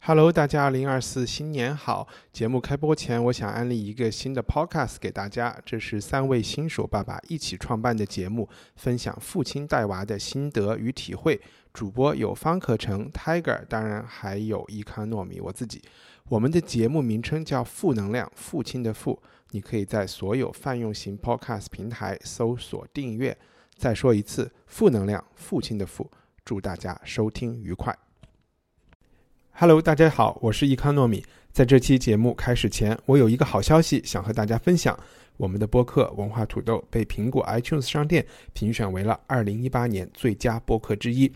Hello，大家，二零二四新年好！节目开播前，我想安利一个新的 Podcast 给大家，这是三位新手爸爸一起创办的节目，分享父亲带娃的心得与体会。主播有方可成、Tiger，当然还有伊康糯米，我自己。我们的节目名称叫“负能量父亲的父”，你可以在所有泛用型 Podcast 平台搜索订阅。再说一次，“负能量父亲的父”，祝大家收听愉快。Hello，大家好，我是易康糯米。在这期节目开始前，我有一个好消息想和大家分享：我们的播客《文化土豆》被苹果 iTunes 商店评选为了二零一八年最佳播客之一。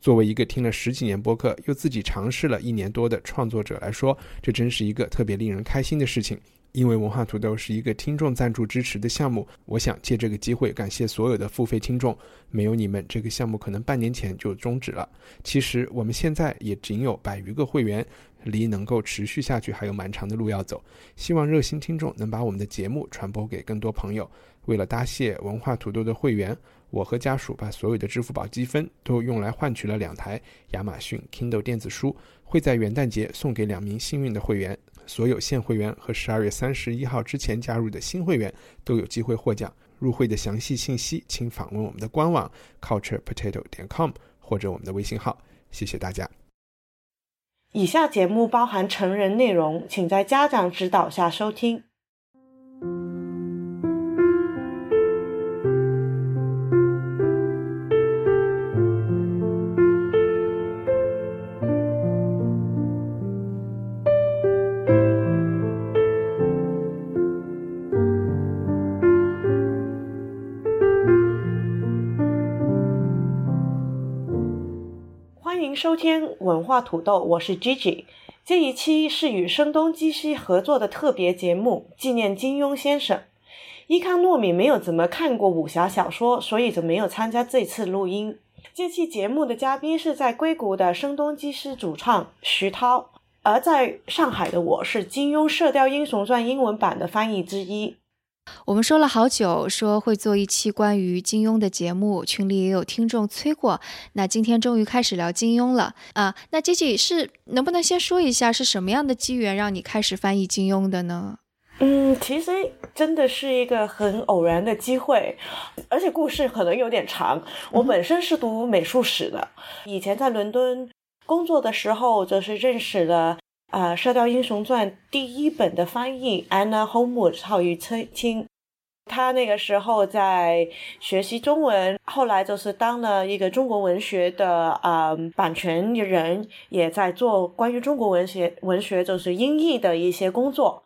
作为一个听了十几年播客又自己尝试了一年多的创作者来说，这真是一个特别令人开心的事情。因为文化土豆是一个听众赞助支持的项目，我想借这个机会感谢所有的付费听众。没有你们，这个项目可能半年前就终止了。其实我们现在也仅有百余个会员，离能够持续下去还有蛮长的路要走。希望热心听众能把我们的节目传播给更多朋友。为了答谢文化土豆的会员，我和家属把所有的支付宝积分都用来换取了两台亚马逊 Kindle 电子书，会在元旦节送给两名幸运的会员。所有现会员和十二月三十一号之前加入的新会员都有机会获奖。入会的详细信息，请访问我们的官网 culturepotato 点 com 或者我们的微信号。谢谢大家。以下节目包含成人内容，请在家长指导下收听。欢迎收听文化土豆，我是 Gigi。这一期是与声东击西合作的特别节目，纪念金庸先生。伊康糯米没有怎么看过武侠小说，所以就没有参加这次录音。这期节目的嘉宾是在硅谷的声东击西主创徐涛，而在上海的我是金庸《射雕英雄传》英文版的翻译之一。我们说了好久，说会做一期关于金庸的节目，群里也有听众催过。那今天终于开始聊金庸了啊！那 J J 是能不能先说一下是什么样的机缘让你开始翻译金庸的呢？嗯，其实真的是一个很偶然的机会，而且故事可能有点长。我本身是读美术史的，以前在伦敦工作的时候，就是认识了。啊，《射雕英雄传》第一本的翻译 Anna Homewood 曹于清，他那个时候在学习中文，后来就是当了一个中国文学的啊版权人，也在做关于中国文学文学就是音译的一些工作。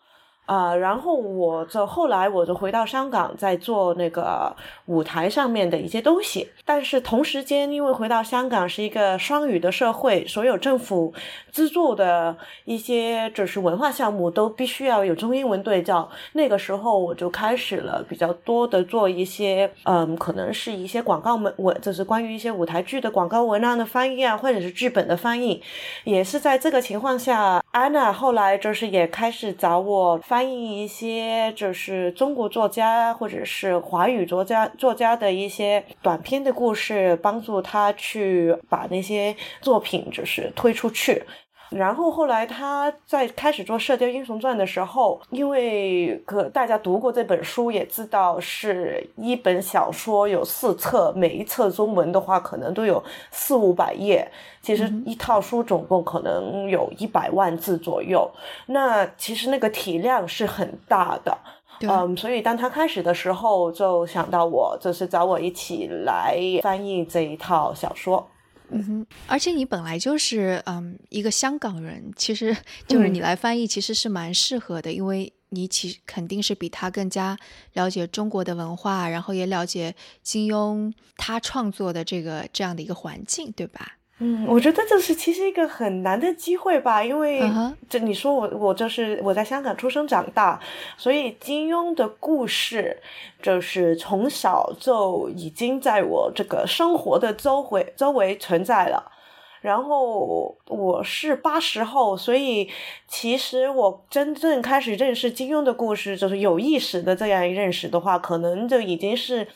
啊，然后我就后来我就回到香港，在做那个舞台上面的一些东西。但是同时间，因为回到香港是一个双语的社会，所有政府资助的一些就是文化项目都必须要有中英文对照。那个时候我就开始了比较多的做一些，嗯，可能是一些广告文文，就是关于一些舞台剧的广告文案的翻译啊，或者是剧本的翻译。也是在这个情况下，安娜后来就是也开始找我。翻译一些就是中国作家或者是华语作家作家的一些短篇的故事，帮助他去把那些作品就是推出去。然后后来他在开始做《射雕英雄传》的时候，因为可大家读过这本书，也知道是一本小说有四册，每一册中文的话可能都有四五百页。其实一套书总共可能有一百万字左右，那其实那个体量是很大的。嗯，所以当他开始的时候，就想到我，就是找我一起来翻译这一套小说。嗯哼，而且你本来就是嗯一个香港人，其实 就是你来翻译其实是蛮适合的，因为你其肯定是比他更加了解中国的文化，然后也了解金庸他创作的这个这样的一个环境，对吧？嗯，我觉得这是其实一个很难的机会吧，因为这你说我我就是我在香港出生长大，所以金庸的故事就是从小就已经在我这个生活的周围周围存在了。然后我是八十后，所以其实我真正开始认识金庸的故事，就是有意识的这样认识的话，可能就已经是。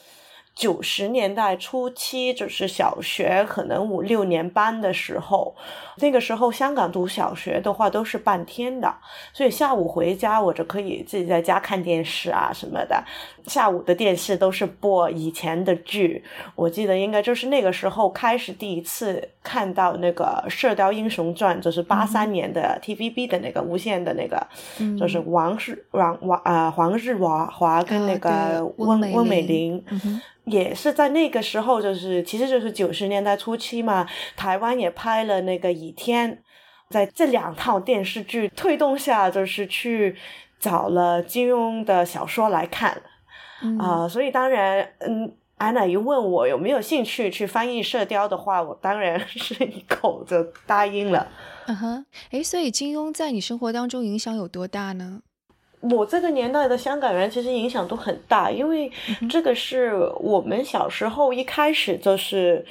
九十年代初期，就是小学可能五六年班的时候，那个时候香港读小学的话都是半天的，所以下午回家我就可以自己在家看电视啊什么的。下午的电视都是播以前的剧，我记得应该就是那个时候开始第一次看到那个《射雕英雄传》，就是八三年的 TVB 的那个无线的那个，就是王日王王啊黄日华华跟那个温温美玲。也是在那个时候，就是其实就是九十年代初期嘛，台湾也拍了那个《倚天》，在这两套电视剧推动下，就是去找了金庸的小说来看，啊，所以当然，嗯，安娜一问我有没有兴趣去翻译《射雕》的话，我当然 是一口就答应了。嗯哼，哎，所以金庸在你生活当中影响有多大呢？我这个年代的香港人其实影响都很大，因为这个是我们小时候一开始就是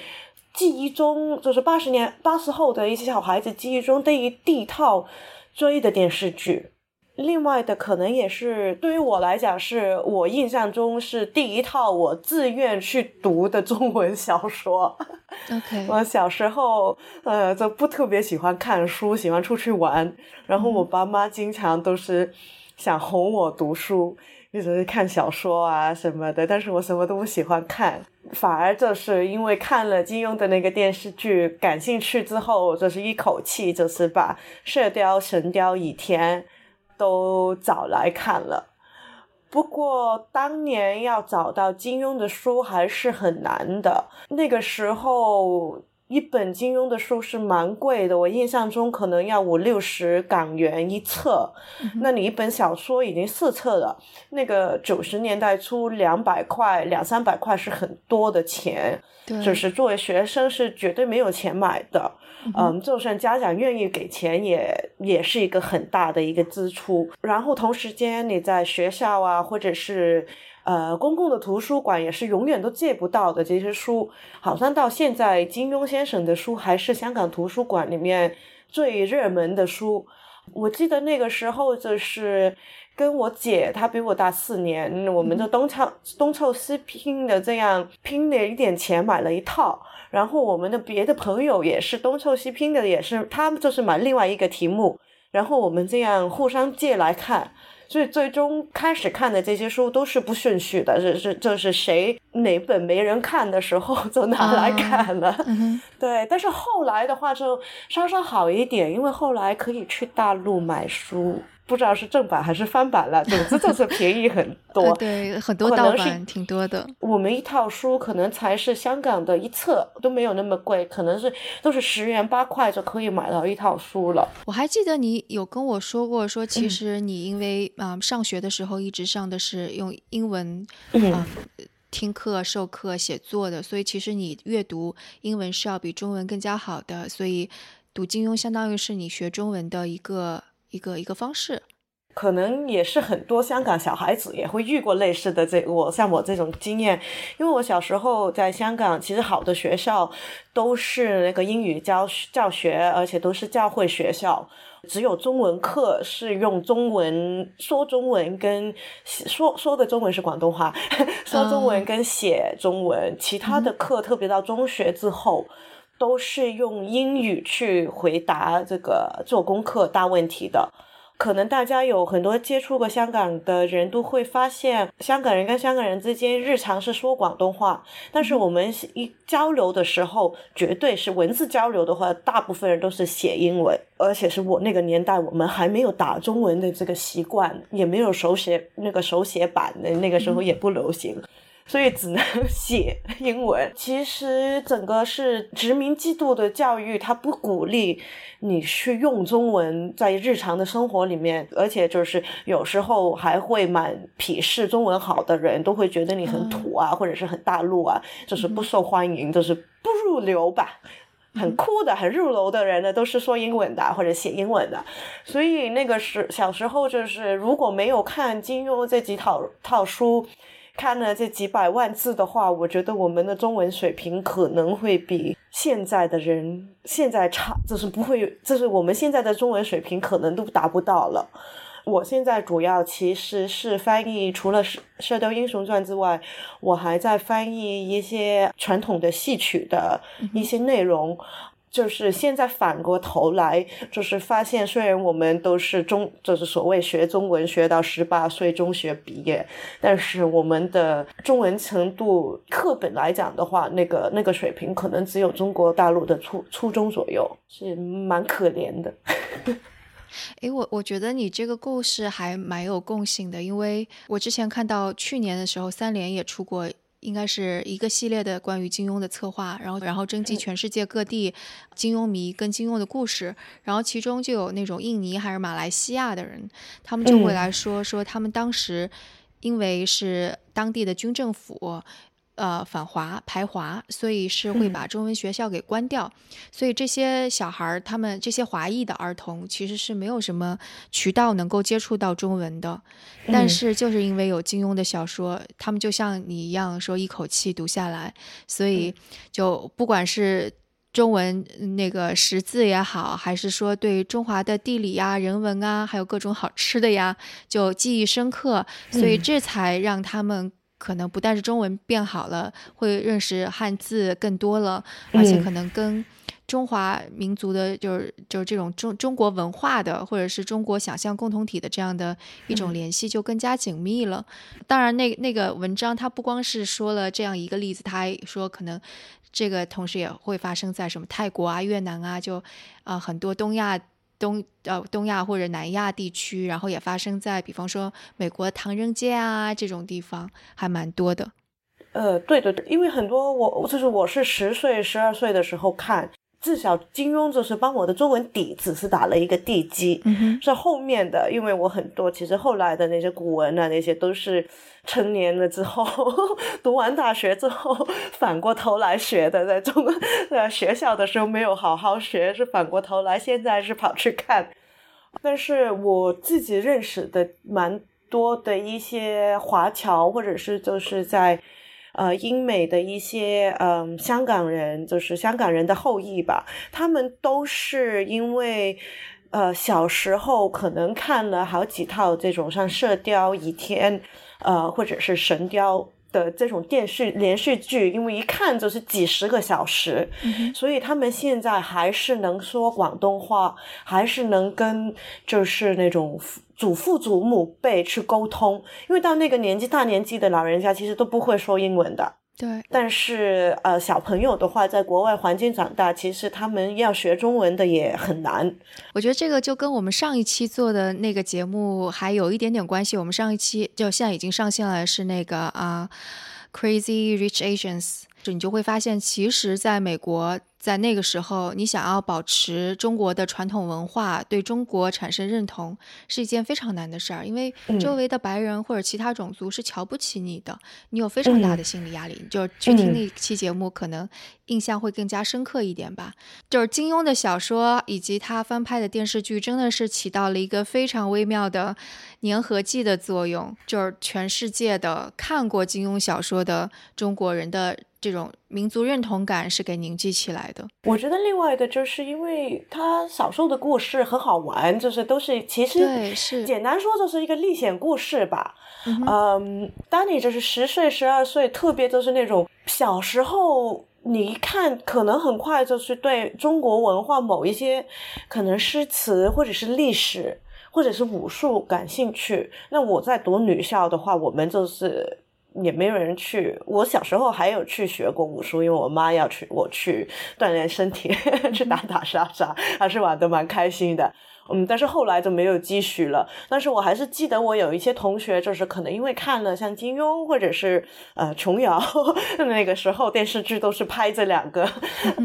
记忆中，就是八十年八十后的一些小孩子记忆中对于第一套追的电视剧。另外的可能也是对于我来讲，是我印象中是第一套我自愿去读的中文小说。OK，我小时候呃就不特别喜欢看书，喜欢出去玩，然后我爸妈经常都是。想哄我读书，一直是看小说啊什么的，但是我什么都不喜欢看，反而就是因为看了金庸的那个电视剧感兴趣之后，就是一口气就是把《射雕》《神雕》《倚天》都找来看了。不过当年要找到金庸的书还是很难的，那个时候。一本金庸的书是蛮贵的，我印象中可能要五六十港元一册。那你一本小说已经四册了，那个九十年代初两百块、两三百块是很多的钱，就是作为学生是绝对没有钱买的。嗯，就算家长愿意给钱，也也是一个很大的一个支出。然后同时间你在学校啊，或者是。呃，公共的图书馆也是永远都借不到的这些书，好像到现在金庸先生的书还是香港图书馆里面最热门的书。我记得那个时候就是跟我姐，她比我大四年，我们就东凑东凑西拼的这样拼了一点钱买了一套，然后我们的别的朋友也是东凑西拼的，也是他们就是买另外一个题目，然后我们这样互相借来看。所以最终开始看的这些书都是不顺序的，是是就是谁哪本没人看的时候就拿来看了，对。但是后来的话就稍稍好一点，因为后来可以去大陆买书。不知道是正版还是翻版了，总之就是便宜很多。对，很多盗版挺多的。我们一套书可能才是香港的一册都没有那么贵，可能是都是十元八块就可以买到一套书了。我还记得你有跟我说过，说其实你因为啊上学的时候一直上的是用英文啊听课、授课、写作的，所以其实你阅读英文是要比中文更加好的，所以读金庸相当于是你学中文的一个。一个一个方式，可能也是很多香港小孩子也会遇过类似的这我像我这种经验，因为我小时候在香港，其实好的学校都是那个英语教教学，而且都是教会学校，只有中文课是用中文说中文跟说说的中文是广东话，说中文跟写中文，其他的课特别到中学之后。都是用英语去回答这个做功课大问题的，可能大家有很多接触过香港的人都会发现，香港人跟香港人之间日常是说广东话，但是我们一交流的时候，绝对是文字交流的话，大部分人都是写英文，而且是我那个年代，我们还没有打中文的这个习惯，也没有手写那个手写版的，那个时候也不流行。所以只能 写英文。其实整个是殖民制度的教育，它不鼓励你去用中文在日常的生活里面，而且就是有时候还会蛮鄙视中文好的人，都会觉得你很土啊，或者是很大陆啊，就是不受欢迎，就是不入流吧。很酷的、很入流的人呢，都是说英文的或者写英文的。所以那个时小时候，就是如果没有看金庸这几套套书。看了这几百万字的话，我觉得我们的中文水平可能会比现在的人现在差，就是不会，就是我们现在的中文水平可能都达不到了。我现在主要其实是翻译，除了《射射雕英雄传》之外，我还在翻译一些传统的戏曲的一些内容。就是现在反过头来，就是发现，虽然我们都是中，就是所谓学中文学到十八岁中学毕业，但是我们的中文程度，课本来讲的话，那个那个水平可能只有中国大陆的初初中左右，是蛮可怜的。诶，我我觉得你这个故事还蛮有共性的，因为我之前看到去年的时候，三联也出过。应该是一个系列的关于金庸的策划，然后然后征集全世界各地金庸迷跟金庸的故事，然后其中就有那种印尼还是马来西亚的人，他们就会来说说他们当时因为是当地的军政府。呃，反华排华，所以是会把中文学校给关掉。所以这些小孩儿，他们这些华裔的儿童，其实是没有什么渠道能够接触到中文的。但是就是因为有金庸的小说，他们就像你一样，说一口气读下来，所以就不管是中文那个识字也好，还是说对中华的地理呀、人文啊，还有各种好吃的呀，就记忆深刻。所以这才让他们。可能不但是中文变好了，会认识汉字更多了，而且可能跟中华民族的，就是就是这种中中国文化的，或者是中国想象共同体的这样的一种联系就更加紧密了。当然，那那个文章它不光是说了这样一个例子，它还说可能这个同时也会发生在什么泰国啊、越南啊，就啊很多东亚。东呃东亚或者南亚地区，然后也发生在比方说美国唐人街啊这种地方，还蛮多的。呃，对对对，因为很多我就是我是十岁十二岁的时候看。至少金庸就是帮我的中文底子是打了一个地基，是后面的，因为我很多其实后来的那些古文啊，那些都是成年了之后 读完大学之后反过头来学的，在中呃学校的时候没有好好学，是反过头来现在是跑去看。但是我自己认识的蛮多的一些华侨，或者是就是在。呃，英美的一些嗯香港人，就是香港人的后裔吧，他们都是因为呃小时候可能看了好几套这种像《射雕》《倚天》呃或者是《神雕》的这种电视连续剧，因为一看就是几十个小时，所以他们现在还是能说广东话，还是能跟就是那种。祖父祖母辈去沟通，因为到那个年纪大年纪的老人家其实都不会说英文的。对，但是呃，小朋友的话，在国外环境长大，其实他们要学中文的也很难。我觉得这个就跟我们上一期做的那个节目还有一点点关系。我们上一期就现在已经上线了，是那个啊，Crazy Rich Asians，你就会发现，其实在美国。在那个时候，你想要保持中国的传统文化，对中国产生认同，是一件非常难的事儿。因为周围的白人或者其他种族是瞧不起你的，你有非常大的心理压力。就去听那期节目，可能印象会更加深刻一点吧。就是金庸的小说以及他翻拍的电视剧，真的是起到了一个非常微妙的粘合剂的作用。就是全世界的看过金庸小说的中国人的。这种民族认同感是给凝聚起来的。我觉得另外一个就是因为他小时候的故事很好玩，就是都是其实对是简单说就是一个历险故事吧。嗯，当你就是十岁十二岁，特别就是那种小时候，你一看可能很快就是对中国文化某一些可能诗词或者是历史或者是武术感兴趣。那我在读女校的话，我们就是。也没有人去。我小时候还有去学过武术，因为我妈要去，我去锻炼身体，去打打杀杀，还是玩的蛮开心的。嗯，但是后来就没有继续了。但是我还是记得，我有一些同学，就是可能因为看了像金庸或者是呃琼瑶 那个时候电视剧，都是拍这两个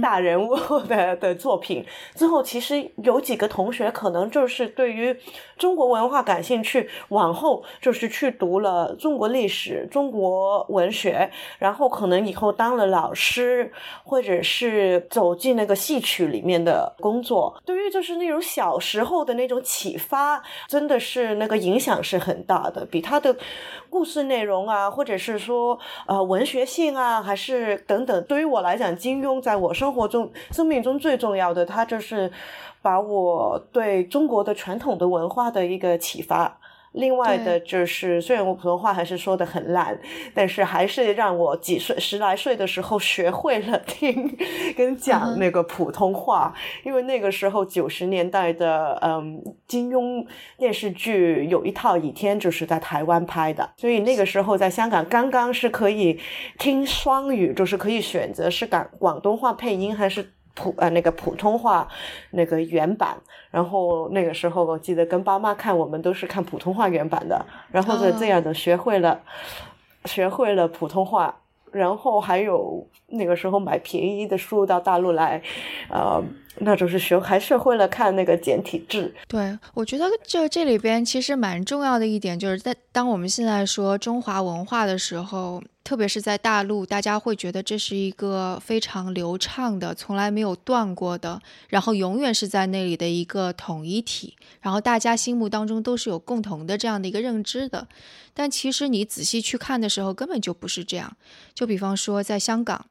大人物的的作品之后，其实有几个同学可能就是对于中国文化感兴趣，往后就是去读了中国历史、中国文学，然后可能以后当了老师，或者是走进那个戏曲里面的工作。对于就是那种小时候。后的那种启发，真的是那个影响是很大的，比他的故事内容啊，或者是说呃文学性啊，还是等等，对于我来讲，金庸在我生活中、生命中最重要的，他就是把我对中国的传统的文化的一个启发。另外的就是，虽然我普通话还是说的很烂，但是还是让我几岁十来岁的时候学会了听跟讲那个普通话。因为那个时候九十年代的嗯金庸电视剧有一套《倚天》就是在台湾拍的，所以那个时候在香港刚刚是可以听双语，就是可以选择是港广东话配音还是。普呃那个普通话那个原版，然后那个时候我记得跟爸妈看，我们都是看普通话原版的，然后就这样的学会了，学会了普通话，然后还有那个时候买便宜的书到大陆来，呃。那就是学还是会了看那个简体字。对，我觉得这这里边其实蛮重要的一点，就是在当我们现在说中华文化的时候，特别是在大陆，大家会觉得这是一个非常流畅的、从来没有断过的，然后永远是在那里的一个统一体，然后大家心目当中都是有共同的这样的一个认知的。但其实你仔细去看的时候，根本就不是这样。就比方说在香港。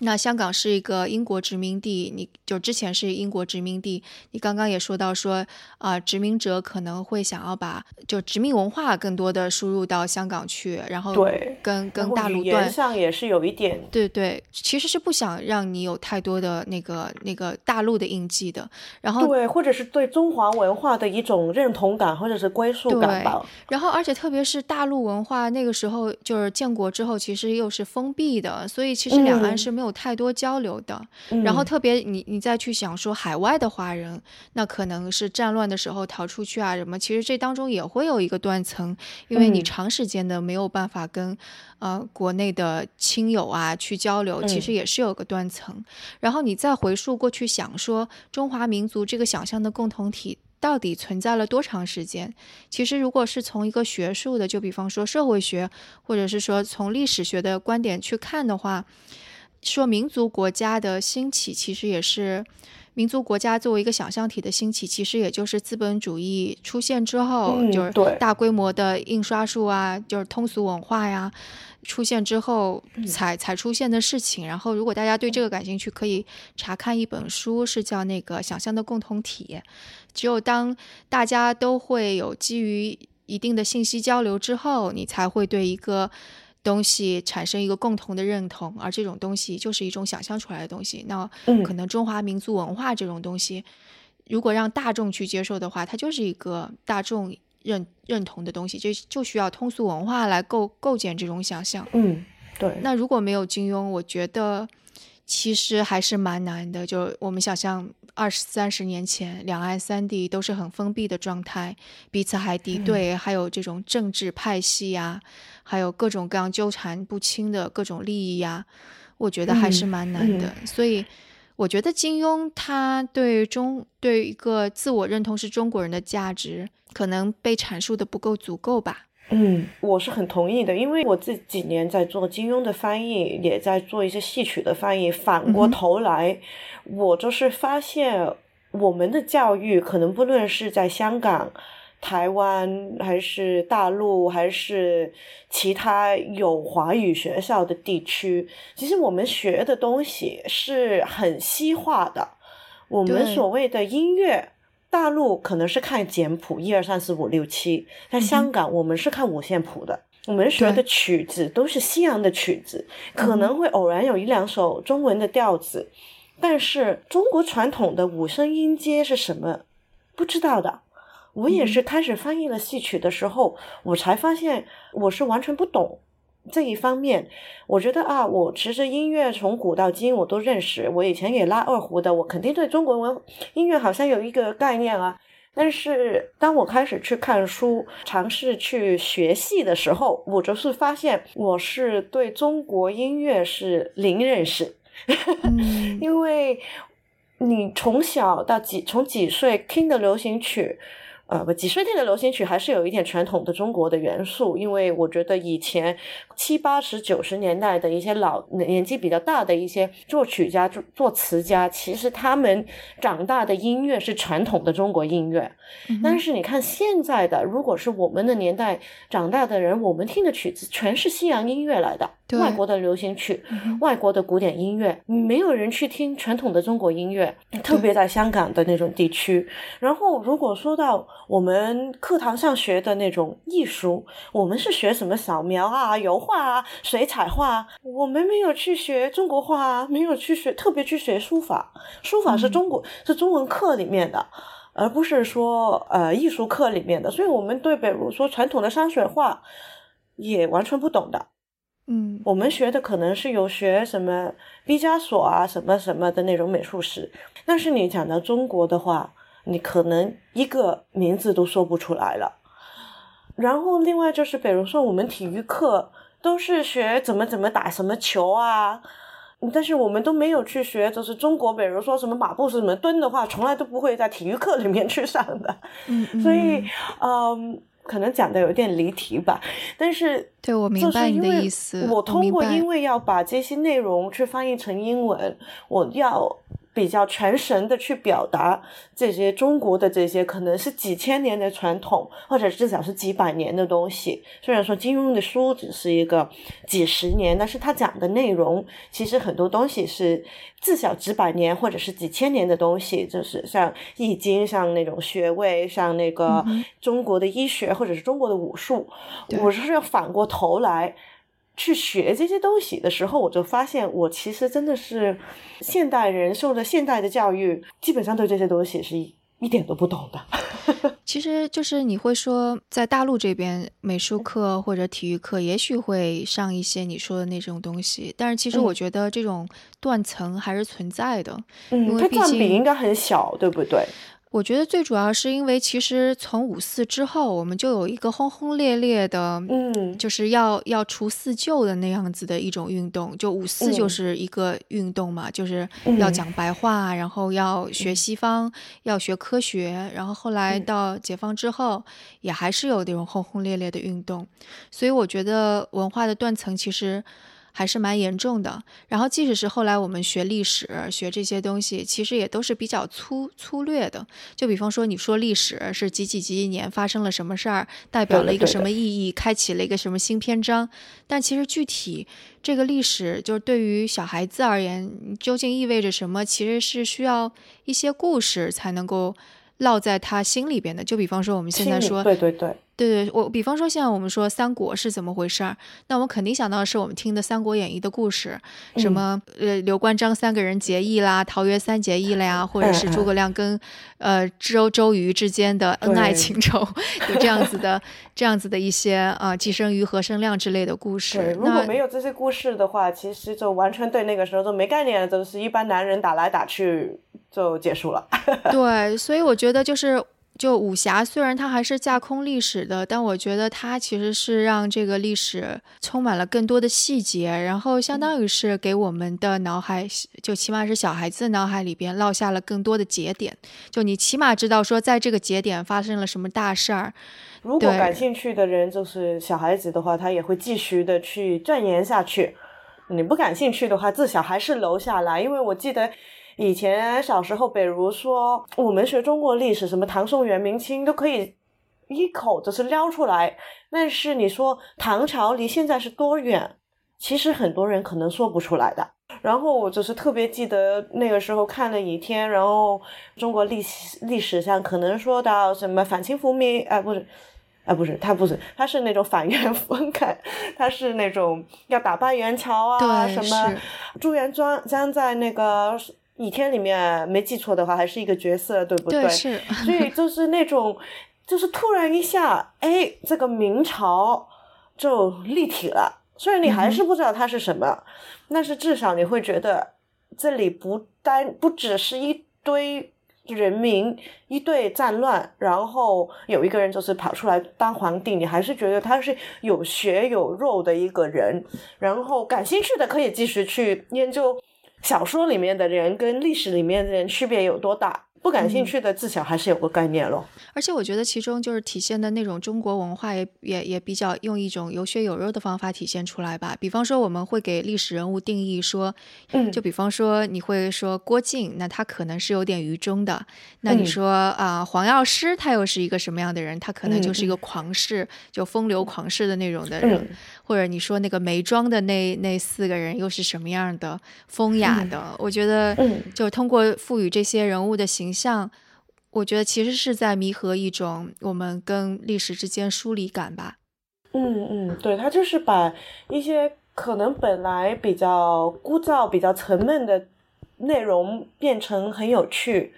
那香港是一个英国殖民地，你就之前是英国殖民地。你刚刚也说到说，啊，殖民者可能会想要把就殖民文化更多的输入到香港去，然后对跟跟大陆断上也是有一点对对，其实是不想让你有太多的那个那个大陆的印记的。然后对，或者是对中华文化的一种认同感或者是归属感吧。然后而且特别是大陆文化那个时候就是建国之后，其实又是封闭的，所以其实两岸是没有。有太多交流的，然后特别你你再去想说海外的华人，那可能是战乱的时候逃出去啊什么，其实这当中也会有一个断层，因为你长时间的没有办法跟呃国内的亲友啊去交流，其实也是有个断层。然后你再回溯过去想说中华民族这个想象的共同体到底存在了多长时间？其实如果是从一个学术的，就比方说社会学，或者是说从历史学的观点去看的话。说民族国家的兴起，其实也是民族国家作为一个想象体的兴起，其实也就是资本主义出现之后，就是大规模的印刷术啊，就是通俗文化呀出现之后才才出现的事情。然后，如果大家对这个感兴趣，可以查看一本书，是叫那个《想象的共同体》。只有当大家都会有基于一定的信息交流之后，你才会对一个。东西产生一个共同的认同，而这种东西就是一种想象出来的东西。那可能中华民族文化这种东西，如果让大众去接受的话，它就是一个大众认认同的东西，就就需要通俗文化来构构建这种想象。嗯，对。那如果没有金庸，我觉得其实还是蛮难的。就我们想象二十三十年前，两岸三地都是很封闭的状态，彼此还敌对，还有这种政治派系呀。还有各种各样纠缠不清的各种利益呀，我觉得还是蛮难的。所以，我觉得金庸他对中对一个自我认同是中国人的价值，可能被阐述的不够足够吧。嗯，我是很同意的，因为我这几年在做金庸的翻译，也在做一些戏曲的翻译。反过头来，我就是发现我们的教育可能不论是在香港。台湾还是大陆还是其他有华语学校的地区，其实我们学的东西是很西化的。我们所谓的音乐，大陆可能是看简谱，一二三四五六七；在香港，我们是看五线谱的。我们学的曲子都是西洋的曲子，可能会偶然有一两首中文的调子，但是中国传统的五声音阶是什么，不知道的。我也是开始翻译了戏曲的时候，我才发现我是完全不懂这一方面。我觉得啊，我其实音乐从古到今我都认识，我以前也拉二胡的，我肯定对中国文音乐好像有一个概念啊。但是当我开始去看书、尝试去学戏的时候，我就是发现我是对中国音乐是零认识，因为你从小到几从几岁听的流行曲。呃，不，几岁听的流行曲还是有一点传统的中国的元素，因为我觉得以前七八十九十年代的一些老年纪比较大的一些作曲家、作作词家，其实他们长大的音乐是传统的中国音乐。但是你看现在的，如果是我们的年代长大的人，我们听的曲子全是西洋音乐来的，外国的流行曲、外国的古典音乐，没有人去听传统的中国音乐，特别在香港的那种地区。然后如果说到我们课堂上学的那种艺术，我们是学什么扫描啊、油画啊、水彩画，我们没有去学中国画，没有去学特别去学书法。书法是中国是中文课里面的，而不是说呃艺术课里面的。所以，我们对比如说传统的山水画也完全不懂的。嗯，我们学的可能是有学什么毕加索啊、什么什么的那种美术史，但是你讲到中国的话。你可能一个名字都说不出来了，然后另外就是，比如说我们体育课都是学怎么怎么打什么球啊，但是我们都没有去学，就是中国，比如说什么马步是怎么蹲的话，从来都不会在体育课里面去上的。嗯，所以，嗯，可能讲的有点离题吧，但是对我明白你的意思，我通过因为要把这些内容去翻译成英文，我要。比较全神的去表达这些中国的这些可能是几千年的传统，或者至少是几百年的东西。虽然说金庸的书只是一个几十年，但是他讲的内容其实很多东西是至少几百年或者是几千年的东西。就是像易经，像那种穴位，像那个中国的医学或者是中国的武术，我是要反过头来。去学这些东西的时候，我就发现我其实真的是现代人受的现代的教育，基本上对这些东西是一点都不懂的。其实就是你会说，在大陆这边美术课或者体育课，也许会上一些你说的那种东西，但是其实我觉得这种断层还是存在的。嗯，它占比应该很小，对不对？我觉得最主要是因为，其实从五四之后，我们就有一个轰轰烈烈的，嗯，就是要要除四旧的那样子的一种运动。就五四就是一个运动嘛，就是要讲白话，然后要学西方，要学科学。然后后来到解放之后，也还是有那种轰轰烈烈的运动。所以我觉得文化的断层其实。还是蛮严重的。然后，即使是后来我们学历史、学这些东西，其实也都是比较粗粗略的。就比方说，你说历史是几几几几年发生了什么事儿，代表了一个什么意义，开启了一个什么新篇章。但其实具体这个历史，就是对于小孩子而言，究竟意味着什么，其实是需要一些故事才能够烙在他心里边的。就比方说，我们现在说，对对对。对对，我比方说像我们说三国是怎么回事儿，那我们肯定想到的是我们听的《三国演义》的故事，什么呃刘关张三个人结义啦，桃园三结义了呀，或者是诸葛亮跟呃周周瑜之间的恩爱情仇，有这样子的这样子的一些啊寄生鱼何生亮之类的故事。如果没有这些故事的话，其实就完全对那个时候都没概念了，就是一般男人打来打去就结束了。对，所以我觉得就是。就武侠虽然它还是架空历史的，但我觉得它其实是让这个历史充满了更多的细节，然后相当于是给我们的脑海，就起码是小孩子脑海里边落下了更多的节点。就你起码知道说，在这个节点发生了什么大事儿。如果感兴趣的人就是小孩子的话，他也会继续的去钻研下去。你不感兴趣的话，至少还是留下来，因为我记得。以前小时候，比如说我们学中国历史，什么唐宋元明清都可以一口就是撩出来。但是你说唐朝离现在是多远？其实很多人可能说不出来的。然后我就是特别记得那个时候看了《一天》，然后中国历史历史上可能说到什么反清复明，哎，不是，哎，不是，他不是，他是那种反元分开，他是那种要打败元朝啊，什么朱元璋将在那个。倚天里面没记错的话，还是一个角色，对不对？是。所以就是那种，就是突然一下，哎，这个明朝就立体了。虽然你还是不知道它是什么，但是至少你会觉得这里不单不只是一堆人民，一队战乱，然后有一个人就是跑出来当皇帝，你还是觉得他是有血有肉的一个人。然后感兴趣的可以继续去研究。小说里面的人跟历史里面的人区别有多大？不感兴趣的至少还是有个概念咯。而且我觉得其中就是体现的那种中国文化也也也比较用一种有血有肉的方法体现出来吧。比方说我们会给历史人物定义说，嗯就比方说你会说郭靖，那他可能是有点愚忠的。那你说啊、黄药师他又是一个什么样的人？他可能就是一个狂士，就风流狂士的那种的人。嗯或者你说那个眉庄的那那四个人又是什么样的风雅的？我觉得嗯就通过赋予这些人物的形象，我觉得其实是在弥合一种我们跟历史之间疏离感吧。嗯嗯，对，他就是把一些可能本来比较枯燥、比较沉闷的内容变成很有趣。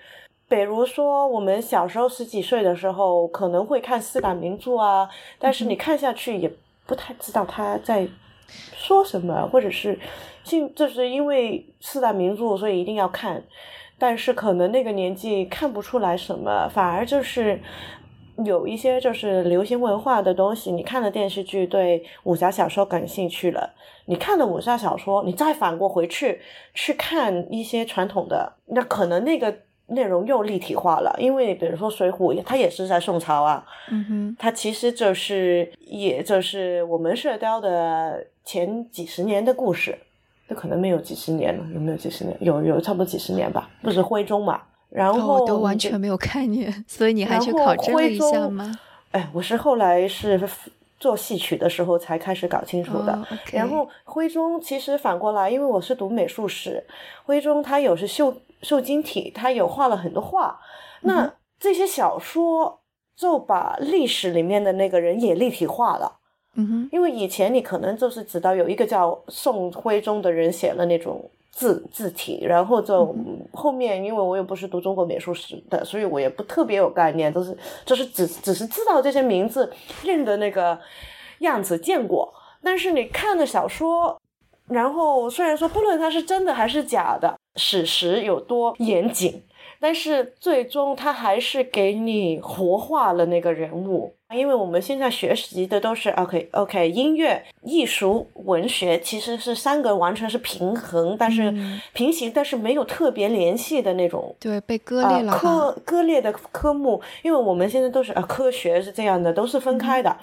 比如说，我们小时候十几岁的时候，可能会看四大名著啊，但是你看下去也不太知道他在说什么，或者是信，就是因为四大名著，所以一定要看。但是可能那个年纪看不出来什么，反而就是有一些就是流行文化的东西，你看了电视剧，对武侠小说感兴趣了，你看了武侠小说，你再反过回去去看一些传统的，那可能那个内容又立体化了，因为比如说《水浒》，它也是在宋朝啊，嗯哼，它其实就是也就是我们射雕的前几十年的故事，这可能没有几十年了，有没有几十年？有有差不多几十年吧，不是徽宗嘛？然哦后我都完全没有概念，所以你还去考证了徽一下宗吗？哎，我是后来是做戏曲的时候才开始搞清楚的。然后徽宗其实反过来，因为我是读美术史，徽宗他有是绣绣金体，他有画了很多画。那、嗯这些小说就把历史里面的那个人也立体化了。嗯哼，因为以前你可能就是知道有一个叫宋徽宗的人写了那种字字体，然后就后面因为我也不是读中国美术史的，所以我也不特别有概念，就是就是只只是知道这些名字认的那个样子见过，但是你看的小说。然后虽然说不论它是真的还是假的，史实有多严谨，但是最终他还是给你活化了那个人物。因为我们现在学习的都是 OK OK 音乐、艺术、文学，其实是三个完全是平衡，但是嗯平行，但是没有特别联系的那种对，被割啊裂了吧？科割裂的科目，因为我们现在都是啊科学是这样的，都是分开的，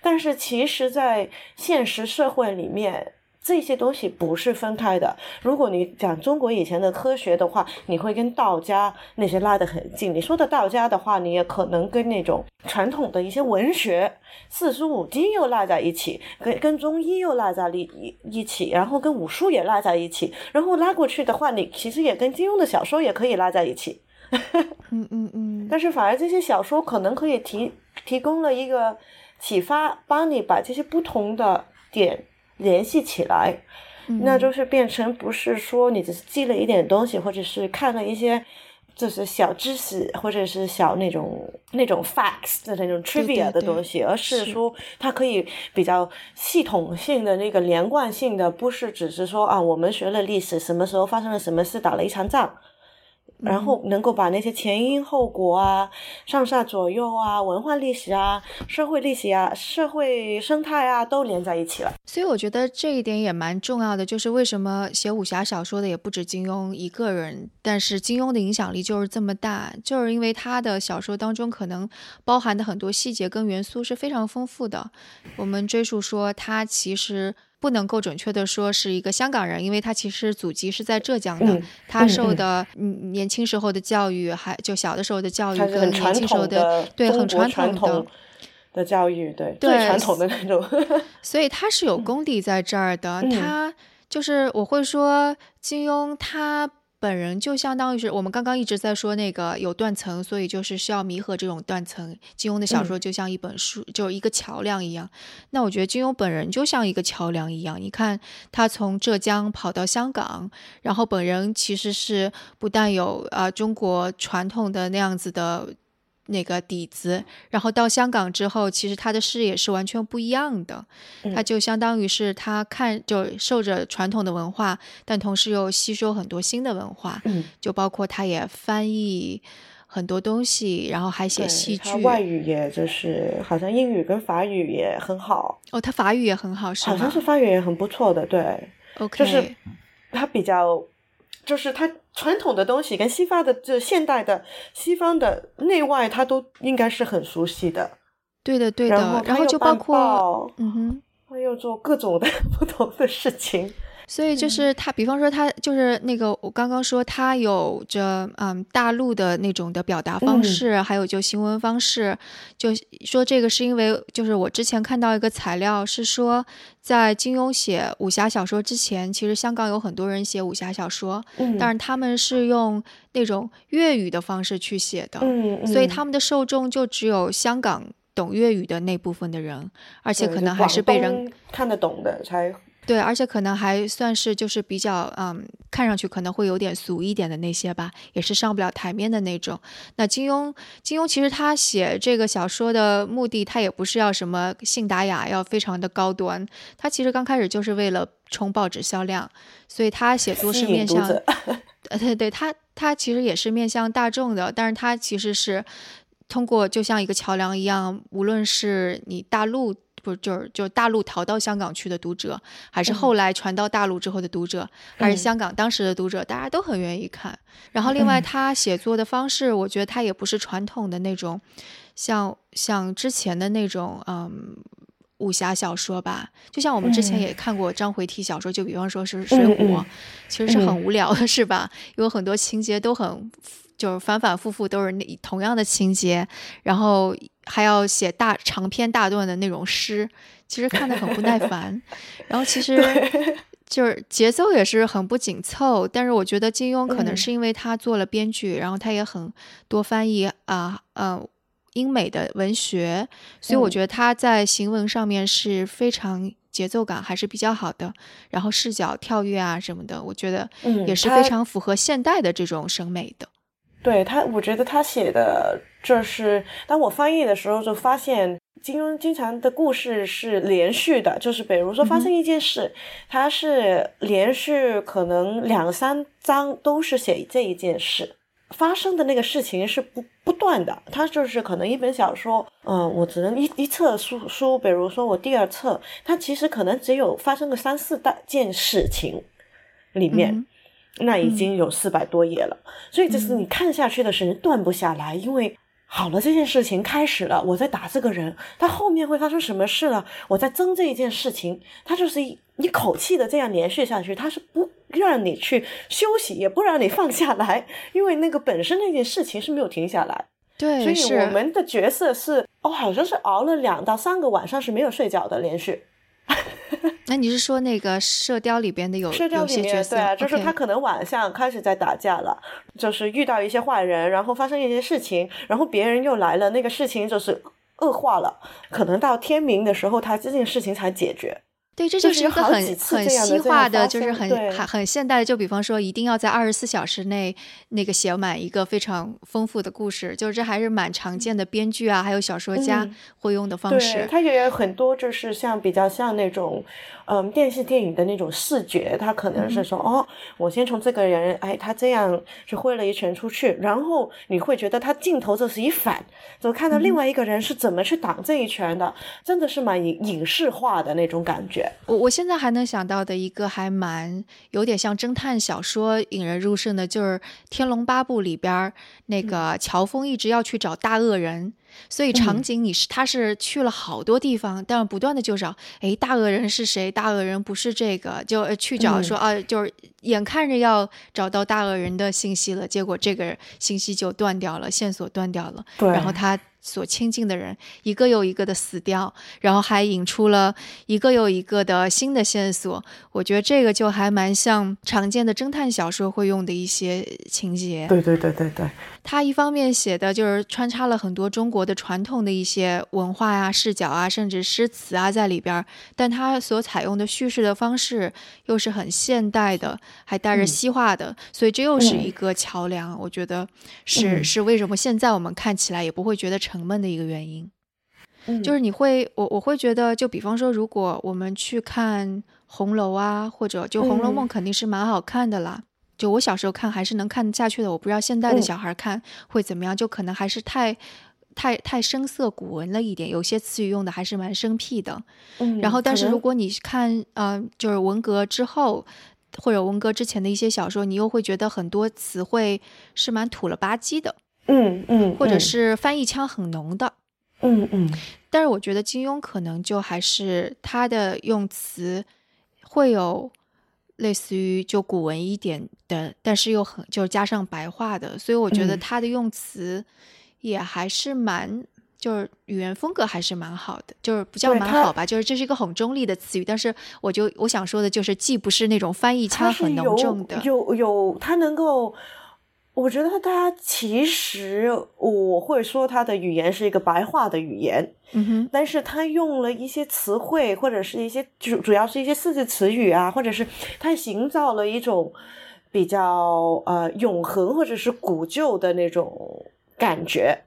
但是其实，在现实社会里面。这些东西不是分开的。如果你讲中国以前的科学的话，你会跟道家那些拉得很近。你说的道家的话，你也可能跟那种传统的一些文学、四书五经又拉在一起，跟跟中医又拉在一一一起，然后跟武术也拉在一起。然后拉过去的话，你其实也跟金庸的小说也可以拉在一起。嗯嗯嗯，但是反而这些小说可能可以提提供了一个启发，帮你把这些不同的点联系起来，嗯。那就是变成不是说你只是记了一点东西，或者是看了一些。就是小知识，或者是小那种那种 facts 的那种对 trivia 的对。东西，而是是。说它可以比较系统性的那个连贯性的，不是只是说啊，我们学了历史，什么时候发生了什么事，打了一场仗，然后能够把那些前因后果啊、上下左右啊、文化历史啊、社会历史啊、社会生态啊都连在一起了。所以我觉得这一点也蛮重要的，就是为什么写武侠小说的也不止金庸一个人，但是金庸的影响力就是这么大，就是因为他的小说当中可能包含的很多细节跟元素是非常丰富的。我们追溯说，他其实不能够准确的说是一个香港人，因为他其实祖籍是在浙江的，嗯他受的嗯年轻时候的教育，还就小的时候的教育跟很传年轻时候统的对很传统的。的教育，对对最传统的那种。所以他是有 功底在这儿的。嗯他就是我会说，金庸他本人就相当于是我们刚刚一直在说那个有断层，所以就是需要弥合这种断层。金庸的小嗯说就像一本书，就是一个桥梁一样。那我觉得金庸本人就像一个桥梁一样。你看他从浙江跑到香港，然后本人其实是不但有啊、呃中国传统的那样子的。那个底子，然后到香港之后，其实他的视野是完全不一样的。嗯他就相当于是他看就受着传统的文化，但同时又吸收很多新的文化，嗯，就包括他也翻译很多东西，然后还写戏剧。他外语也就是好像英语跟法语也很好，哦，他法语也很好，是吗？好像是法语也很不错的，对。OK，就是他比较就是他传统的东西跟西方的就现代的西方的内外，他都应该是很熟悉的。对的，对的。然后然后就包括，嗯哼，他又做各种的 不同的事情。所以就是他，比方说他就是那个我刚刚说他有着嗯大陆的那种的表达方式，还有就行文方式，就说这个是因为就是我之前看到一个材料是说，在金庸写武侠小说之前，其实香港有很多人写武侠小说，但是他们是用那种粤语的方式去写的，所以他们的受众就只有香港懂粤语的那部分的人，而且可能还是被人看得懂的才。对，而且可能还算是就是比较嗯，看上去可能会有点俗一点的那些吧，也是上不了台面的那种。那金庸，金庸其实他写这个小说的目的，他也不是要什么信达雅，要非常的高端。他其实刚开始就是为了冲报纸销量，所以他写作是面向，呃，对对，他他其实也是面向大众的，但是他其实是通过就像一个桥梁一样，无论是你大陆。不就是就大陆逃到香港去的读者，还是后来传到大陆之后的读者，还是香港当时的读者，大家都很愿意看。然后另外他写作的方式，我觉得他也不是传统的那种，像像之前的那种嗯武侠小说吧。就像我们之前也看过章回体小说，就比方说是《水浒》，其实是很无聊的，是吧？有很多情节都很。就是反反复复都是那同样的情节，然后还要写大长篇大段的那种诗，其实看得很不耐烦。然后其实就 是节奏也是很不紧凑。但是我觉得金庸可能是因为他做了编剧，然后他也很多翻译啊，呃，英美的文学，所以我觉得他在行文上面是非常节奏感还是比较好的。然后视角跳跃啊什么的，我觉得也是非常符合现代的这种审美的。对他，我觉得他写的这是，当我翻译的时候就发现，金庸经常的故事是连续的，就是比如说发生一件事，他是连续可能两三章都是写这一件事发生的那个事情是不不断的，他就是可能一本小说，嗯，我只能一一册书书，比如说我第二册，它其实可能只有发生个三四大件事情里面。那已经有四百多页了，所以就是你看下去的时候断不下来，因为好了这件事情开始了，我在打这个人，他后面会发生什么事了？我在争这一件事情，他就是一一口气的这样连续下去，他是不让你去休息，也不让你放下来，因为那个本身那件事情是没有停下来。对，所以我们的角色是哦，好像是熬了两到三个晚上是没有睡觉的连续。那你是说那个《射雕》里边的有有些角色？对啊，就是他可能晚上开始在打架了，就是遇到一些坏人，然后发生一些事情，然后别人又来了，那个事情就是恶化了，可能到天明的时候，他这件事情才解决。对，这就是一个很很西化的，就是很很很现代的。就比方说，一定要在二十四小时内那个写满一个非常丰富的故事，就是这还是蛮常见的编剧啊，还有小说家会用的方式。它也有很多，就是像比较像那种。嗯，电视电影的那种视觉，他可能是说，哦，我先从这个人，哎，他这样去挥了一拳出去，然后你会觉得他镜头这是一反，就看到另外一个人是怎么去挡这一拳的，真的是蛮影影视化的那种感觉。我我现在还能想到的一个还蛮有点像侦探小说引人入胜的，就是《天龙八部》里边那个乔峰一直要去找大恶人。所以场景你是他是去了好多地方，但是不断的就找，哎，大恶人是谁？大恶人不是这个，就去找说啊，就是眼看着要找到大恶人的信息了，结果这个信息就断掉了，线索断掉了，然后他。所亲近的人一个又一个的死掉，然后还引出了一个又一个的新的线索。我觉得这个就还蛮像常见的侦探小说会用的一些情节。对对对对对，他一方面写的就是穿插了很多中国的传统的一些文化呀、视角啊，甚至诗词啊在里边，但他所采用的叙事的方式又是很现代的，还带着西化的，所以这又是一个桥梁。我觉得是是为什么现在我们看起来也不会觉得成。沉闷的一个原因，就是你会我我会觉得，就比方说，如果我们去看红楼啊，或者就《红楼梦》，肯定是蛮好看的啦。就我小时候看还是能看得下去的，我不知道现在的小孩看会怎么样，就可能还是太太太生涩古文了一点，有些词语用的还是蛮生僻的。然后，但是如果你看，嗯，就是文革之后。或者文革之前的一些小说，你又会觉得很多词汇是蛮土了吧唧的，嗯嗯，或者是翻译腔很浓的，嗯嗯。但是我觉得金庸可能就还是他的用词会有类似于就古文一点的，但是又很就加上白话的，所以我觉得他的用词也还是蛮。就是语言风格还是蛮好的，就是不叫蛮好吧，就是这是一个很中立的词语。但是我就我想说的就是，既不是那种翻译腔很浓重的，有有他能够，我觉得他其实我会说他的语言是一个白话的语言，嗯哼，但是他用了一些词汇或者是一些主主要是一些四字词语啊，或者是他营造了一种比较呃永恒或者是古旧的那种感觉。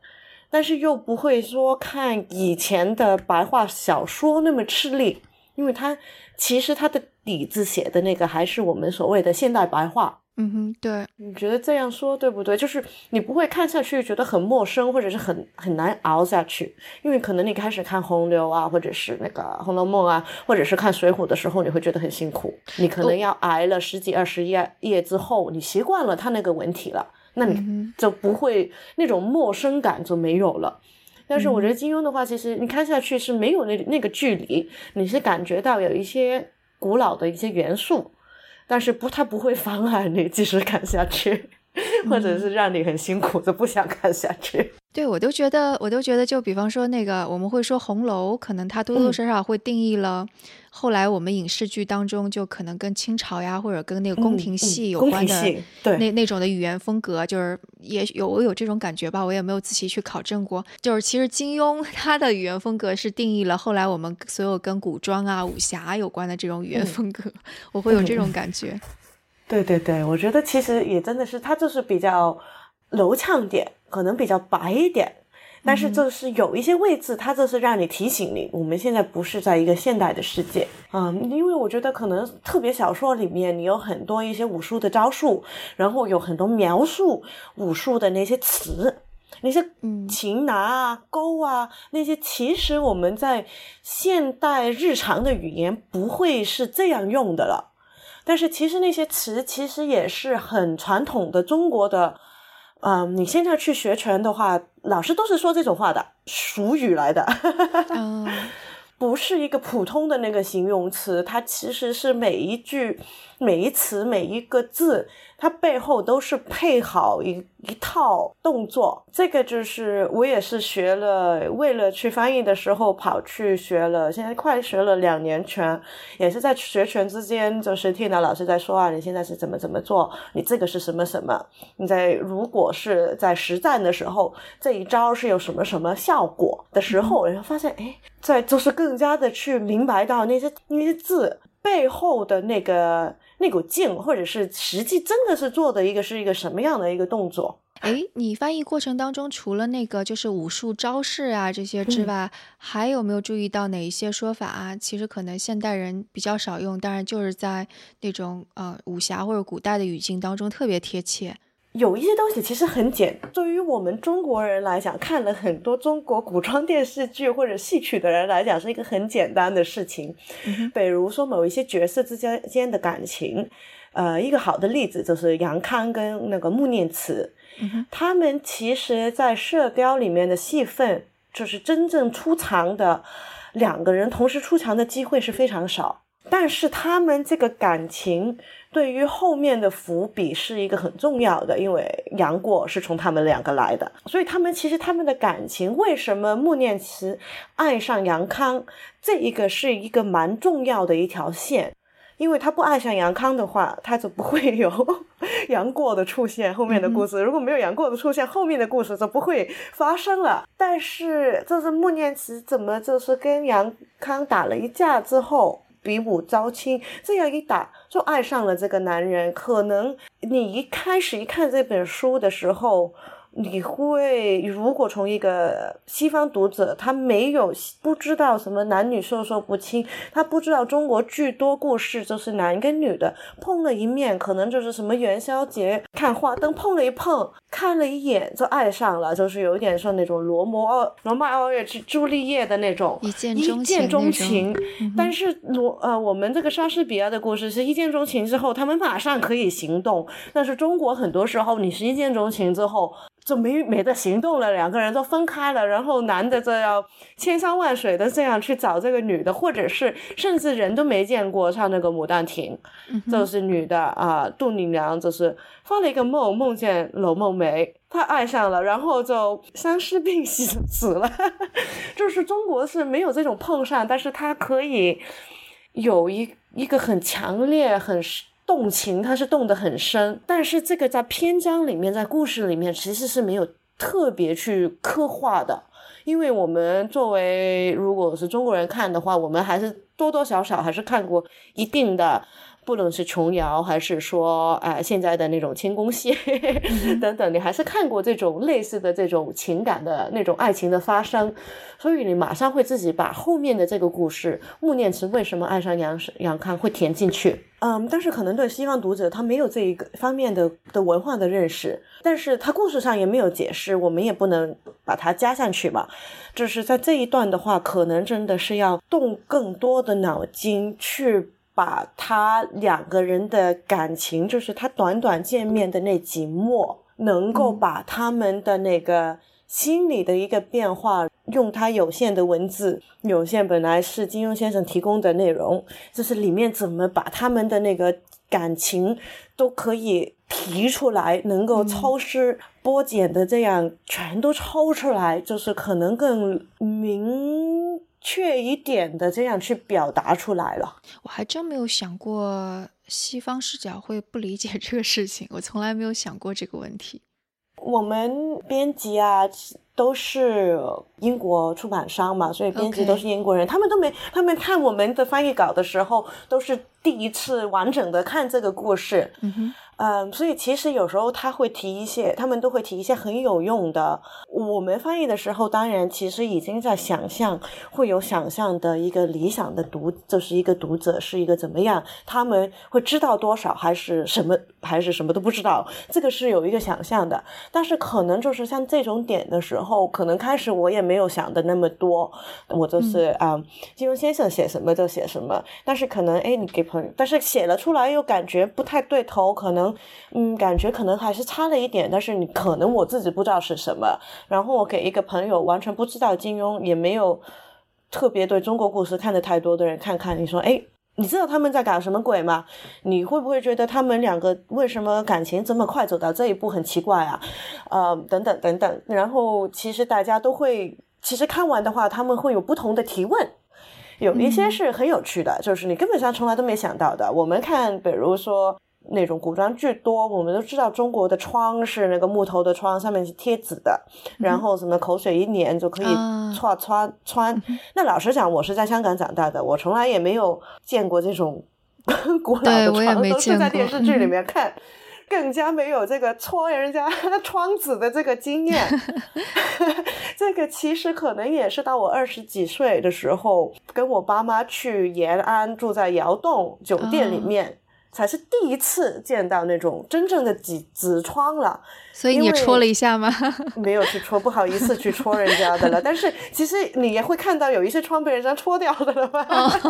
但是又不会说看以前的白话小说那么吃力，因为他其实他的底子写的那个还是我们所谓的现代白话。嗯哼，对，你觉得这样说对不对？就是你不会看下去觉得很陌生，或者是很很难熬下去，因为可能你开始看洪流啊，或者是那个《红楼梦》啊，或者是看《水浒》的时候，你会觉得很辛苦。你可能要挨了十几二十页页之后，你习惯了它那个文体了。那你就不会那种陌生感就没有了，但是我觉得金庸的话，其实你看下去是没有那那个距离，你是感觉到有一些古老的一些元素，但是不，它不会妨碍你继续看下去，或者是让你很辛苦的不想看下去。对我都觉得，我都觉得，就比方说那个，我们会说红楼，可能它多多少少会定义了。后来我们影视剧当中，就可能跟清朝呀，或者跟那个宫廷戏有关的那那种的语言风格，就是也有我有这种感觉吧，我也没有仔细去考证过。就是其实金庸 他的语言风格是定义了后来我们所有跟古装啊、武侠有关的这种语言风格，我会有这种感觉。对对对，我觉得其实也真的是他就是比较流畅点，可能比较白一点。但是就是有一些位置，它这是让你提醒你，我们现在不是在一个现代的世界啊。因为我觉得可能特别小说里面，你有很多一些武术的招数，然后有很多描述武术的那些词，那些擒拿啊、勾啊那些，其实我们在现代日常的语言不会是这样用的了。但是其实那些词其实也是很传统的中国的。嗯，你现在去学拳的话，老师都是说这种话的，俗语来的，不是一个普通的那个形容词，它其实是每一句、每一词、每一个字。它背后都是配好一一套动作，这个就是我也是学了，为了去翻译的时候跑去学了，现在快学了两年拳，也是在学拳之间，就是听到老师在说啊，你现在是怎么怎么做，你这个是什么什么，你在如果是在实战的时候，这一招是有什么什么效果的时候，然后发现哎，在就是更加的去明白到那些那些字背后的那个。那股劲，或者是实际真的是做的一个是一个什么样的一个动作？哎，你翻译过程当中，除了那个就是武术招式啊这些之外，还有没有注意到哪一些说法啊？其实可能现代人比较少用，当然就是在那种呃武侠或者古代的语境当中特别贴切。有一些东西其实很简，对于我们中国人来讲，看了很多中国古装电视剧或者戏曲的人来讲，是一个很简单的事情。比如说某一些角色之间间的感情，呃，一个好的例子就是杨康跟那个穆念慈，他们其实在《射雕》里面的戏份，就是真正出场的两个人同时出场的机会是非常少，但是他们这个感情。对于后面的伏笔是一个很重要的，因为杨过是从他们两个来的，所以他们其实他们的感情，为什么穆念慈爱上杨康，这一个是一个蛮重要的一条线，因为他不爱上杨康的话，他就不会有 杨过的出现，后面的故事如果没有杨过的出现，后面的故事就不会发生了。但是这是穆念慈怎么就是跟杨康打了一架之后。比武招亲，这样一打就爱上了这个男人。可能你一开始一看这本书的时候，你会如果从一个西方读者，他没有不知道什么男女授受不亲，他不知道中国巨多故事就是男跟女的碰了一面，可能就是什么元宵节看花灯碰了一碰，看了一眼就爱上了，就是有一点像那种罗摩奥罗曼奥月朱丽叶的那种一见一见钟情。但是罗呃，我们这个莎士比亚的故事是一见钟情之后，他们马上可以行动，但是中国很多时候你是一见钟情之后。就没没得行动了，两个人都分开了，然后男的就要千山万水的这样去找这个女的，或者是甚至人都没见过，像那个《牡丹亭》，就是女的啊，杜丽娘就是发了一个梦，梦见楼梦梅，她爱上了，然后就相思病死死了，就是中国是没有这种碰上，但是他可以有一一个很强烈很。动情，它是动得很深，但是这个在篇章里面，在故事里面其实是没有特别去刻画的，因为我们作为如果是中国人看的话，我们还是多多少少还是看过一定的。不论是琼瑶，还是说，哎，现在的那种清宫戏 等等，你还是看过这种类似的这种情感的那种爱情的发生，所以你马上会自己把后面的这个故事，穆念慈为什么爱上杨杨康会填进去。嗯，但是可能对西方读者他没有这一个方面的的文化的认识，但是他故事上也没有解释，我们也不能把它加上去嘛。就是在这一段的话，可能真的是要动更多的脑筋去。把他两个人的感情，就是他短短见面的那几幕，能够把他们的那个心理的一个变化，用他有限的文字，有限本来是金庸先生提供的内容，就是里面怎么把他们的那个感情都可以提出来，能够抽丝剥茧的这样全都抽出来，就是可能更明。确一点的这样去表达出来了，我还真没有想过西方视角会不理解这个事情，我从来没有想过这个问题。我们编辑啊，都是英国出版商嘛，所以编辑都是英国人，他们都没，他们看我们的翻译稿的时候，都是第一次完整的看这个故事。嗯哼。嗯，所以其实有时候他会提一些，他们都会提一些很有用的。我们翻译的时候，当然其实已经在想象，会有想象的一个理想的读，就是一个读者是一个怎么样，他们会知道多少，还是什么，还是什么都不知道，这个是有一个想象的。但是可能就是像这种点的时候，可能开始我也没有想的那么多，我就是啊，金庸先生写什么就写什么。但是可能哎，你给朋友，但是写了出来又感觉不太对头，可能。嗯，感觉可能还是差了一点，但是你可能我自己不知道是什么。然后我给一个朋友完全不知道金庸，也没有特别对中国故事看的太多的人看看，你说，哎，你知道他们在搞什么鬼吗？你会不会觉得他们两个为什么感情这么快走到这一步很奇怪啊？呃，等等等等。然后其实大家都会，其实看完的话，他们会有不同的提问，有一些是很有趣的，就是你根本上从来都没想到的。我们看，比如说。那种古装剧多，我们都知道中国的窗是那个木头的窗，上面是贴纸的，然后什么口水一粘就可以穿穿穿。那老实讲，我是在香港长大的，我从来也没有见过这种 古老的窗，都是在电视剧里面看，更加没有这个戳人家 窗子的这个经验。这个其实可能也是到我二十几岁的时候，跟我爸妈去延安住在窑洞酒店里面。才是第一次见到那种真正的纸纸窗了，所以你戳了一下吗？没有去戳，不好意思去戳人家的了。但是其实你也会看到有一些窗被人家戳掉的了吧？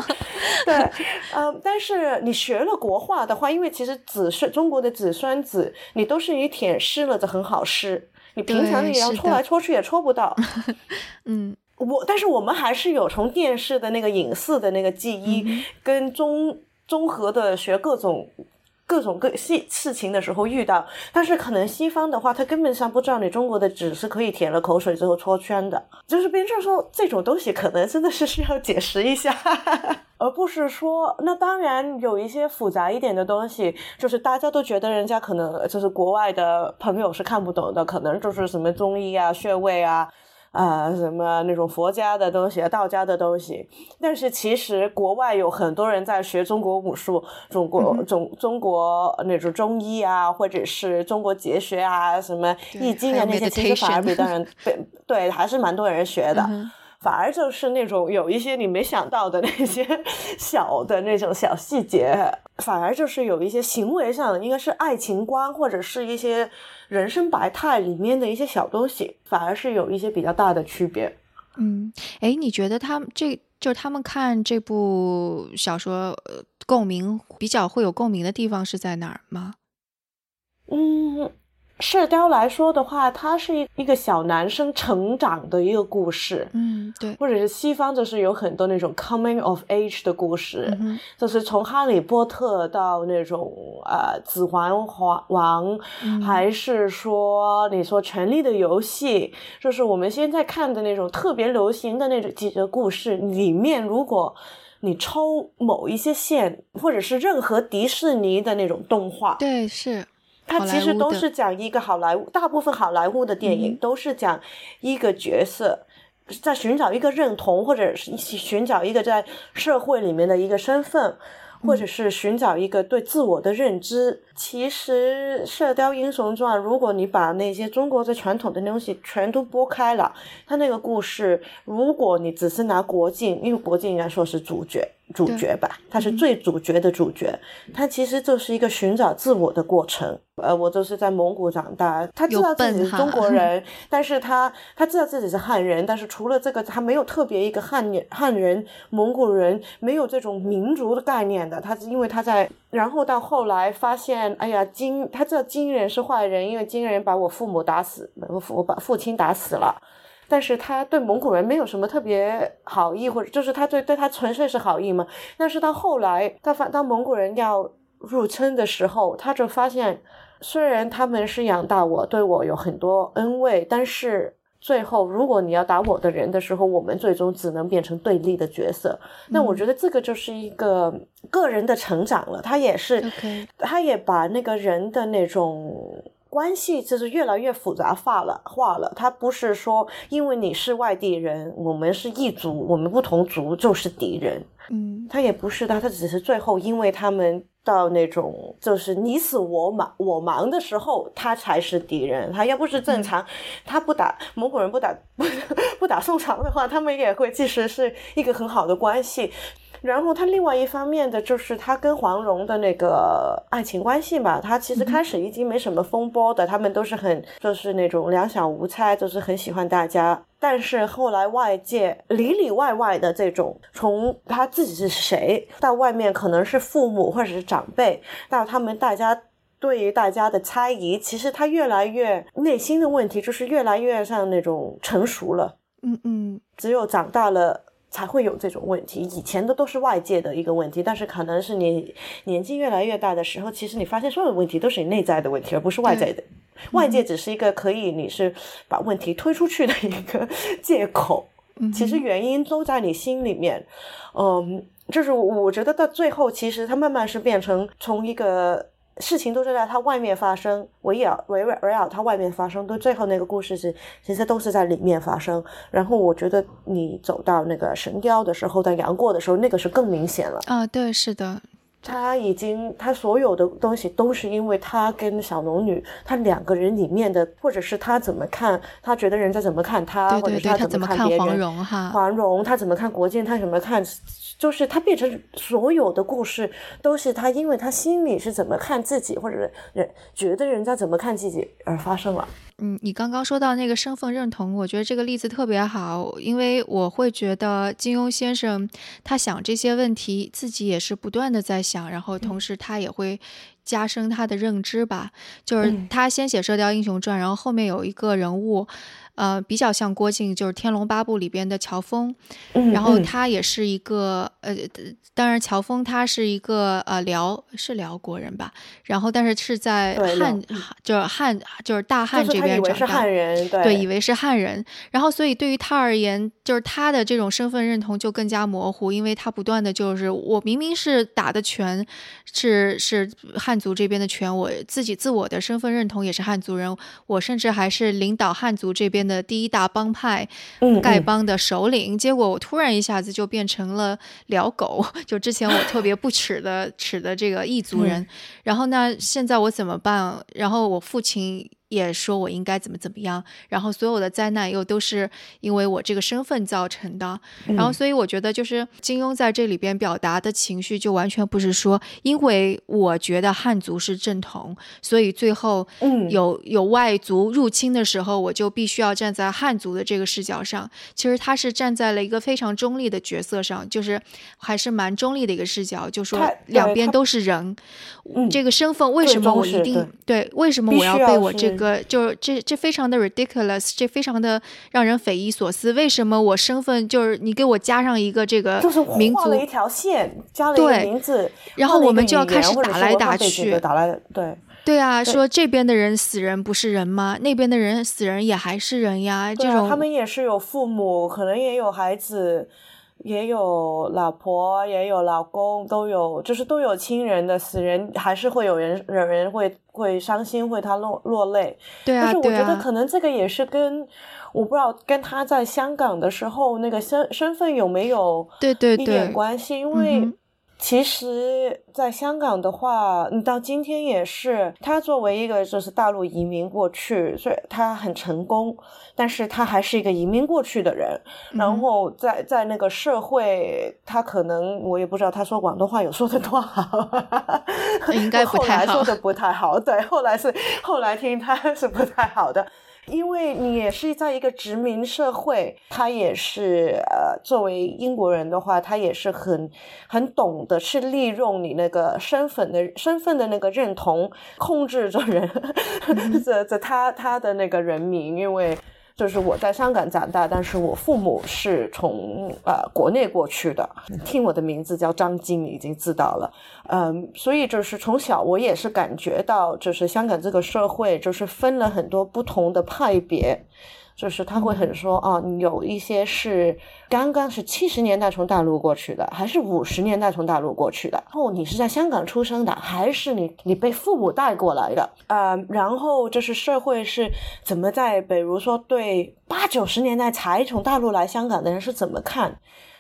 对，嗯，但是你学了国画的话，因为其实纸是中国的纸酸纸，你都是以舔湿了的很好湿，你平常你要戳来戳去也戳不到。嗯，我但是我们还是有从电视的那个影视的那个记忆跟中。综合的学各种各种各事事情的时候遇到，但是可能西方的话，他根本上不知道你中国的纸是可以舔了口水之后戳圈的，就是别人说这种东西可能真的是需要解释一下，而不是说那当然有一些复杂一点的东西，就是大家都觉得人家可能就是国外的朋友是看不懂的，可能就是什么中医啊、穴位啊。啊，什么那种佛家的东西、道家的东西，但是其实国外有很多人在学中国武术、中国中中国那种中医啊，或者是中国哲学啊，什么易经啊那些，其实反而比当然对对，还是蛮多人学的。反而就是那种有一些你没想到的那些 小的那种小细节，反而就是有一些行为上的，应该是爱情观或者是一些人生百态里面的一些小东西，反而是有一些比较大的区别。嗯，哎，你觉得他们这就是他们看这部小说，共鸣比较会有共鸣的地方是在哪儿吗？嗯。射雕来说的话，它是一一个小男生成长的一个故事，嗯，对，或者是西方就是有很多那种 coming of age 的故事，就是从哈利波特到那种呃指环皇王，还是说你说权力的游戏，就是我们现在看的那种特别流行的那种几个故事里面，如果你抽某一些线，或者是任何迪士尼的那种动画，对，是。它其实都是讲一个好莱坞，大部分好莱坞的电影都是讲一个角色在寻找一个认同，或者是寻找一个在社会里面的一个身份，或者是寻找一个对自我的认知。其实《射雕英雄传》，如果你把那些中国的传统的东西全都拨开了，它那个故事，如果你只是拿国境，因为国境应该说是主角。主角吧，他是最主角的主角，他其实就是一个寻找自我的过程。呃，我就是在蒙古长大，他知道自己是中国人，但是他他知道自己是汉人，但是除了这个，他没有特别一个汉人、汉人、蒙古人，没有这种民族的概念的。他是因为他在，然后到后来发现，哎呀，金他知道金人是坏人，因为金人把我父母打死，我父把父亲打死了。但是他对蒙古人没有什么特别好意，或者就是他对对他纯粹是好意嘛。但是到后来，他发当蒙古人要入侵的时候，他就发现，虽然他们是养大我，对我有很多恩惠，但是最后如果你要打我的人的时候，我们最终只能变成对立的角色。那我觉得这个就是一个个人的成长了，他也是，他也把那个人的那种。关系就是越来越复杂化了，化了。他不是说因为你是外地人，我们是异族，我们不同族就是敌人。嗯，他也不是的，他只是最后因为他们到那种就是你死我忙我忙的时候，他才是敌人。他要不是正常，他不打蒙古人不打不 不打宋朝的话，他们也会其实是一个很好的关系。然后他另外一方面的就是他跟黄蓉的那个爱情关系吧，他其实开始已经没什么风波的，他们都是很就是那种两小无猜，就是很喜欢大家。但是后来外界里里外外的这种，从他自己是谁到外面可能是父母或者是长辈，到他们大家对于大家的猜疑，其实他越来越内心的问题就是越来越像那种成熟了。嗯嗯，只有长大了。才会有这种问题，以前的都是外界的一个问题，但是可能是你年纪越来越大的时候，其实你发现所有的问题都是你内在的问题，而不是外在的。外界只是一个可以你是把问题推出去的一个 借口，其实原因都在你心里面。嗯，就是我觉得到最后，其实它慢慢是变成从一个。事情都是在它外面发生，围绕围绕围绕他外面发生，都最后那个故事是其实都是在里面发生。然后我觉得你走到那个神雕的时候，在杨过的时候，那个是更明显了。啊，对，是的，他已经他所有的东西都是因为他跟小龙女他两个人里面的，或者是他怎么看，他觉得人家怎么看他，或者是他怎么看别人，黄蓉哈，黄蓉他怎么看国建，他怎么看。就是他变成所有的故事都是他，因为他心里是怎么看自己，或者人觉得人家怎么看自己而发生了。嗯，你刚刚说到那个身份认同，我觉得这个例子特别好，因为我会觉得金庸先生他想这些问题，自己也是不断的在想，然后同时他也会加深他的认知吧。就是他先写《射雕英雄传》，然后后面有一个人物。呃，比较像郭靖，就是《天龙八部》里边的乔峰，然后他也是一个呃，当然乔峰他是一个呃辽是辽国人吧，然后但是是在汉就是汉就是大汉这边长大，对，以为是汉人，然后所以对于他而言，就是他的这种身份认同就更加模糊，因为他不断的就是我明明是打的拳是是汉。族这边的拳，我自己自我的身份认同也是汉族人，我甚至还是领导汉族这边的第一大帮派丐帮的首领。结果我突然一下子就变成了聊狗，就之前我特别不耻的 耻的这个异族人，然后那现在我怎么办？然后我父亲。也说我应该怎么怎么样，然后所有的灾难又都是因为我这个身份造成的，然后所以我觉得就是金庸在这里边表达的情绪就完全不是说，因为我觉得汉族是正统，所以最后有有外族入侵的时候，我就必须要站在汉族的这个视角上。其实他是站在了一个非常中立的角色上，就是还是蛮中立的一个视角，就说两边都是人，这个身份为什么我一定对？为什么我要被我这个？个就是这这非常的 ridiculous，这非常的让人匪夷所思。为什么我身份就是你给我加上一个这个民族了一条线，加了一个名字，然后我们就要开始打来打去，打来对对啊，说这边的人死人不是人吗？那边的人死人也还是人呀。这种他们也是有父母，可能也有孩子。也有老婆，也有老公，都有，就是都有亲人的死人，还是会有人有人会会伤心，会他落落泪。对啊，但是我觉得可能这个也是跟我不知道跟他在香港的时候那个身身份有没有对对一点关系，因为。其实，在香港的话，你到今天也是，他作为一个就是大陆移民过去，所以他很成功，但是他还是一个移民过去的人。然后在在那个社会，他可能我也不知道他说广东话有说的多好，应该不太好，说的不太好。对，后来是后来听他是不太好的。因为你也是在一个殖民社会，他也是呃，作为英国人的话，他也是很很懂得去利用你那个身份的身份的那个认同，控制着人，这这他他的那个人民，因为。就是我在香港长大，但是我父母是从呃国内过去的。听我的名字叫张晶，已经知道了。嗯，所以就是从小我也是感觉到，就是香港这个社会就是分了很多不同的派别。就是他会很说啊，有一些是刚刚是七十年代从大陆过去的，还是五十年代从大陆过去的。然后你是在香港出生的，还是你你被父母带过来的？呃，然后就是社会是怎么在，比如说对八九十年代才从大陆来香港的人是怎么看？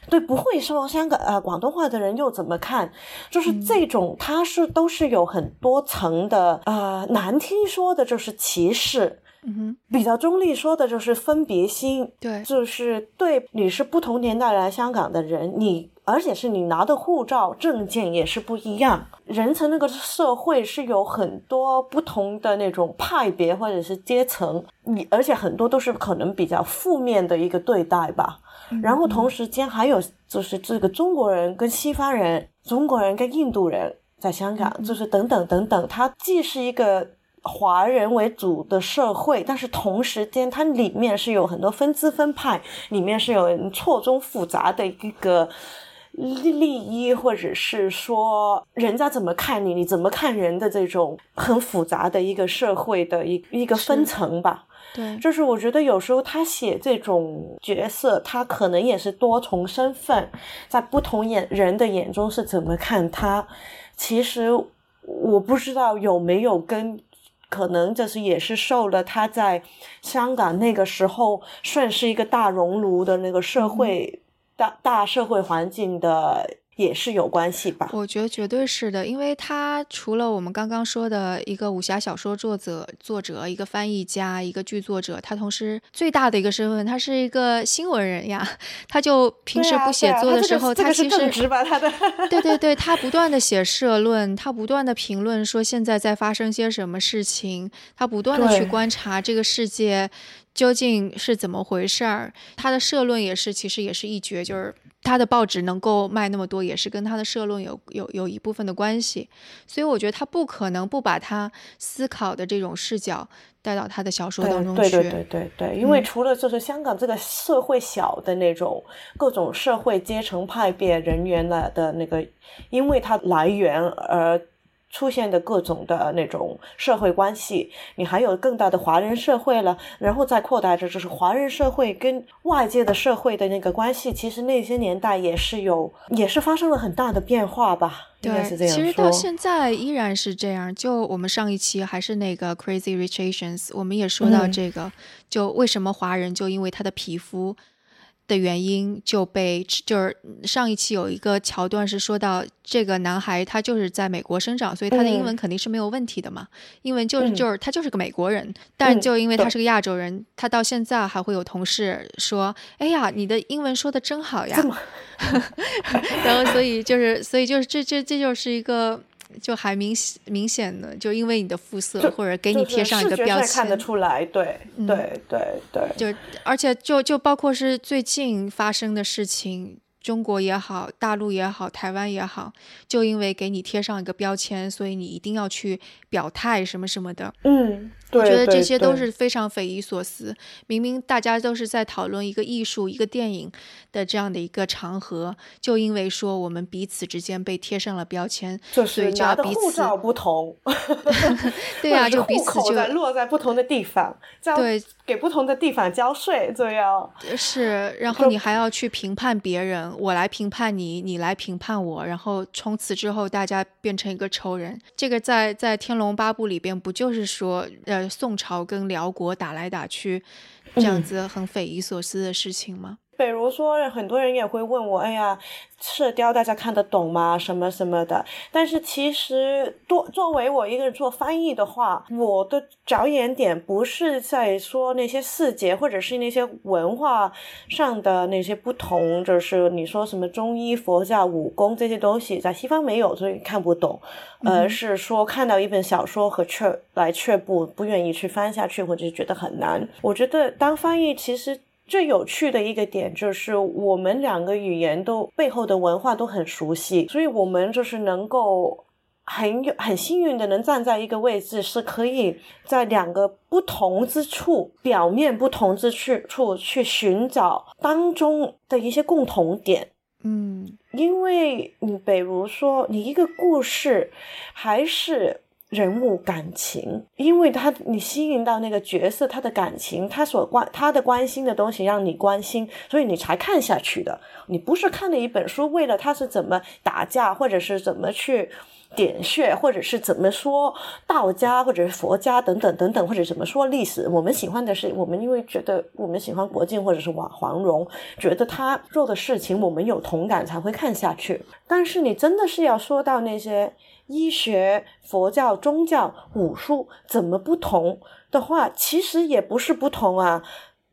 对不会说香港呃广东话的人又怎么看？就是这种，他是都是有很多层的，呃，难听说的就是歧视。嗯哼，比较中立说的就是分别心，对，就是对你是不同年代来香港的人，你而且是你拿的护照证件也是不一样。人层那个社会是有很多不同的那种派别或者是阶层，你而且很多都是可能比较负面的一个对待吧。然后同时间还有就是这个中国人跟西方人，中国人跟印度人在香港，就是等等等等，它既是一个。华人为主的社会，但是同时间它里面是有很多分支分派，里面是有错综复杂的一个利利益，或者是说人家怎么看你，你怎么看人的这种很复杂的一个社会的一一个分层吧。对，就是我觉得有时候他写这种角色，他可能也是多重身份，在不同眼人的眼中是怎么看他。其实我不知道有没有跟。可能就是也是受了他在香港那个时候算是一个大熔炉的那个社会大大社会环境的。也是有关系吧？我觉得绝对是的，因为他除了我们刚刚说的一个武侠小说作者、作者、一个翻译家、一个剧作者，他同时最大的一个身份，他是一个新闻人呀。他就平时不写作的时候，他其实对对对，他不断的写社论，他不断的评论说现在在发生些什么事情，他不断的去观察这个世界究竟是怎么回事儿。他的社论也是，其实也是一绝，就是。他的报纸能够卖那么多，也是跟他的社论有有有一部分的关系，所以我觉得他不可能不把他思考的这种视角带到他的小说当中去。对对对对对，因为除了就是香港这个社会小的那种各种社会阶层派别人员的的那个，因为他来源而出现的各种的那种社会关系，你还有更大的华人社会了，然后再扩大着就是华人社会跟外界的社会的那个关系，其实那些年代也是有，也是发生了很大的变化吧。对，其实到现在依然是这样。就我们上一期还是那个 Crazy Rich Asians，我们也说到这个，就为什么华人就因为他的皮肤。的原因就被就是上一期有一个桥段是说到这个男孩他就是在美国生长，所以他的英文肯定是没有问题的嘛。英文就是就是他就是个美国人，但就因为他是个亚洲人，他到现在还会有同事说：“哎呀，你的英文说的真好呀。”然后所以就是所以就是这这这就是一个。就还明明显的，就因为你的肤色或者给你贴上一个标签，看得出来，对对对对，就而且就就包括是最近发生的事情。中国也好，大陆也好，台湾也好，就因为给你贴上一个标签，所以你一定要去表态什么什么的。嗯，我觉得这些都是非常匪夷所思。明明大家都是在讨论一个艺术、一个电影的这样的一个场合，就因为说我们彼此之间被贴上了标签，所以就要彼此不同。对呀，就彼此就落在不同的地方，对，给不同的地方交税，这样是。然后你还要去评判别人。我来评判你，你来评判我，然后从此之后大家变成一个仇人。这个在在《天龙八部》里边不就是说，呃，宋朝跟辽国打来打去，这样子很匪夷所思的事情吗？比如说，很多人也会问我，哎呀，射雕大家看得懂吗？什么什么的。但是其实，多作为我一个人做翻译的话，我的着眼点不是在说那些细节，或者是那些文化上的那些不同，就是你说什么中医、佛教、武功这些东西，在西方没有，所以看不懂。而是说看到一本小说和却来却步，不愿意去翻下去，或者是觉得很难。我觉得当翻译其实。最有趣的一个点就是，我们两个语言都背后的文化都很熟悉，所以我们就是能够很有很幸运的能站在一个位置，是可以在两个不同之处、表面不同之处处去寻找当中的一些共同点。嗯，因为你比如说，你一个故事还是。人物感情，因为他你吸引到那个角色，他的感情，他所关他的关心的东西让你关心，所以你才看下去的。你不是看了一本书，为了他是怎么打架，或者是怎么去点穴，或者是怎么说道家或者是佛家等等等等，或者怎么说历史。我们喜欢的是，我们因为觉得我们喜欢国靖或者是王黄蓉，觉得他做的事情我们有同感才会看下去。但是你真的是要说到那些。医学、佛教、宗教、武术怎么不同的话，其实也不是不同啊，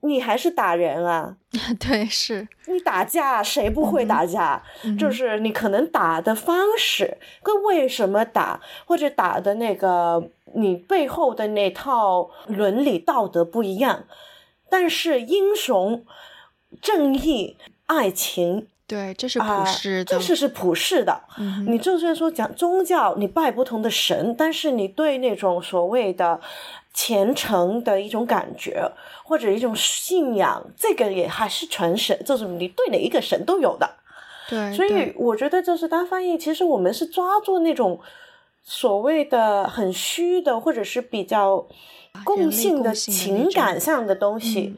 你还是打人啊。对，是你打架，谁不会打架？就是你可能打的方式跟为什么打，或者打的那个你背后的那套伦理道德不一样，但是英雄、正义、爱情。对，这是普世的，这是是普世的。你就算说讲宗教，你拜不同的神，但是你对那种所谓的虔诚的一种感觉或者一种信仰，这个也还是全神，就是你对哪一个神都有的。对，所以我觉得就是单翻译。其实我们是抓住那种所谓的很虚的，或者是比较共性的情感上的东西。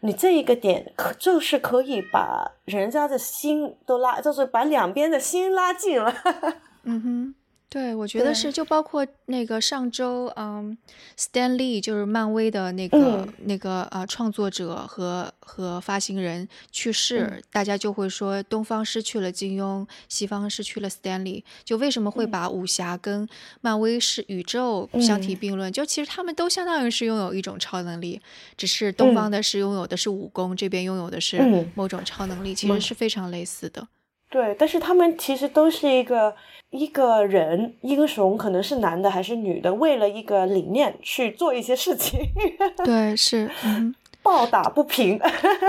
你这一个点可就是可以把人家的心都拉，就是把两边的心拉近了。嗯哼。对，我觉得是，就包括那个上周，嗯，Stan Lee 就是漫威的那个那个呃创作者和和发行人去世，大家就会说东方失去了金庸，西方失去了 Stan Lee。就为什么会把武侠跟漫威是宇宙相提并论？就其实他们都相当于是拥有一种超能力，只是东方的是拥有的是武功，这边拥有的是某种超能力，其实是非常类似的。对，但是他们其实都是一个一个人英雄，可能是男的还是女的，为了一个理念去做一些事情。对，是，嗯，抱打不平。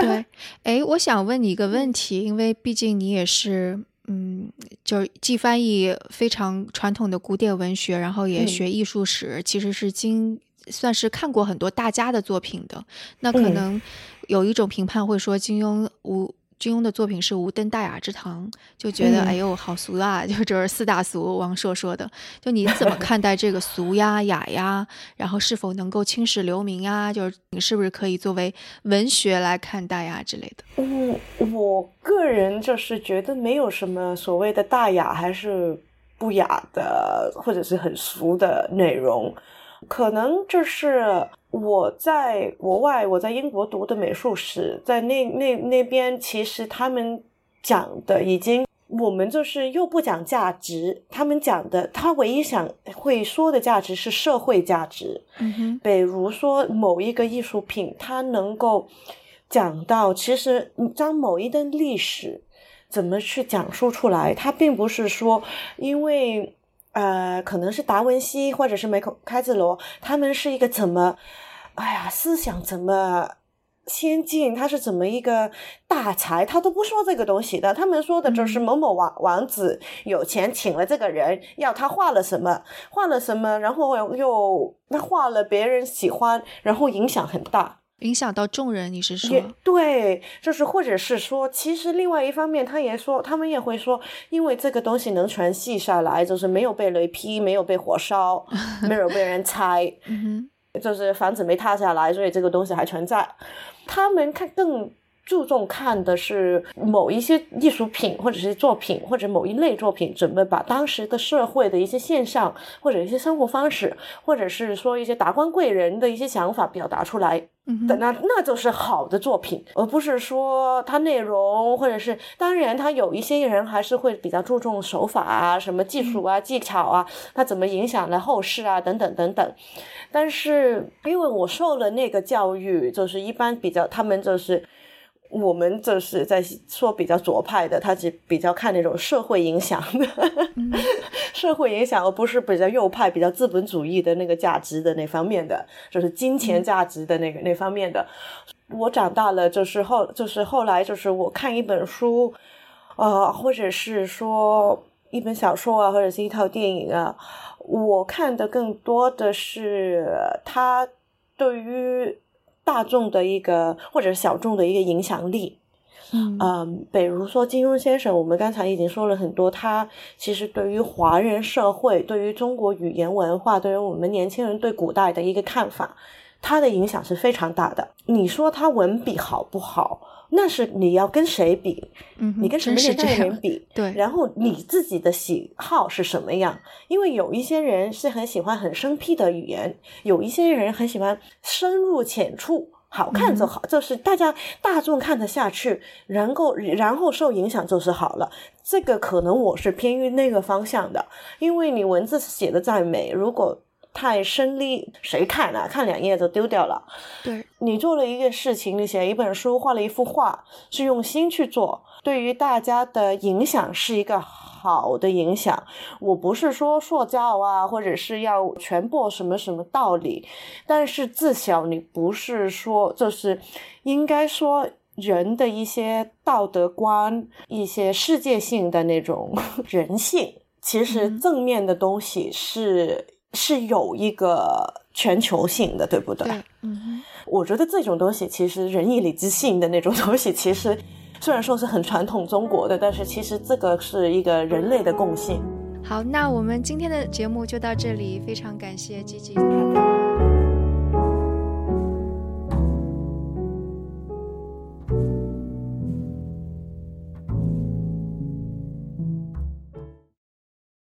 对，哎，我想问你一个问题，因为毕竟你也是，嗯，就是既翻译非常传统的古典文学，然后也学艺术史，其实是经算是看过很多大家的作品的。那可能有一种评判会说金庸无。金庸的作品是无灯大雅之堂，就觉得、嗯哎呦好俗啊，就就是四大俗，王朔说的。就你怎么看待这个俗呀、雅呀，然后是否能够青史留名啊？就是你是不是可以作为文学来看待呀之类的？我，我个人就是觉得没有什么所谓的大雅还是不雅的，或者是很俗的内容，可能就是我在国外，我在英国读的美术史，在那那那边，其实他们讲的已经。我们就是又不讲价值，他们讲的，他唯一想会说的价值是社会价值，嗯哼，比如说某一个艺术品，它能够讲到，其实你将某一段历史怎么去讲述出来，它并不是说因为呃，可能是达文西或者是梅克开兹罗，他们是一个怎么，哎呀，思想怎么。先进，他是怎么一个大才，他都不说这个东西的。他们说的就是某某王王子有钱请了这个人，要他画了什么，画了什么，然后又他画了别人喜欢，然后影响很大。影响到众人，你是说？对，就是或者是说，其实另外一方面，他也说，他们也会说，因为这个东西能传系下来，就是没有被雷劈，没有被火烧，没有被人拆，嗯就是房子没塌下来，所以这个东西还存在。他们看更注重看的是某一些艺术品，或者是作品，或者某一类作品，怎么把当时的社会的一些现象，或者一些生活方式，或者是说一些达官贵人的一些想法表达出来。那那就是好的作品，而不是说它内容或者是当然，他有一些人还是会比较注重手法啊、什么技术啊、技巧啊，它怎么影响了后世啊，等等等等。但是因为我受了那个教育，就是一般比较他们就是。我们就是在说比较左派的，他只比较看那种社会影响的，社会影响，而不是比较右派、比较资本主义的那个价值的那方面的，就是金钱价值的那个、那方面的。我长大了，就是后就是后来就是我看一本书，呃，或者是说一本小说啊，或者是一套电影啊，我看的更多的是他对于大众的一个或者小众的一个影响力。嗯嗯，比如说金庸先生，我们刚才已经说了很多，他其实对于华人社会、对于中国语言文化、对于我们年轻人对古代的一个看法，他的影响是非常大的。你说他文笔好不好？那是你要跟谁比？嗯，你跟什么年代的人，比？对，然后你自己的喜好是什么样？因为有一些人是很喜欢很生僻的语言，有一些人很喜欢深入浅出。好看就好，就是大家大众看得下去，然后然后受影响就是好了。这个可能我是偏于那个方向的，因为你文字写的再美，如果太生力，谁看啊？看两页就丢掉了。对，你做了一个事情，你写了一本书，画了一幅画，是用心去做，对于大家的影响是一个好的影响。我不是说说教啊，或者是要传播什么什么道理，但是自小你不是说，就是应该说。人的一些道德观、一些世界性的那种人性，其实嗯正面的东西是、是有一个全球性的，对不对？对，嗯哼。我觉得这种东西其实仁义礼智信的那种东西，其实虽然说是很传统中国的，但是其实这个是一个人类的共性。好，那我们今天的节目就到这里，非常感谢吉吉。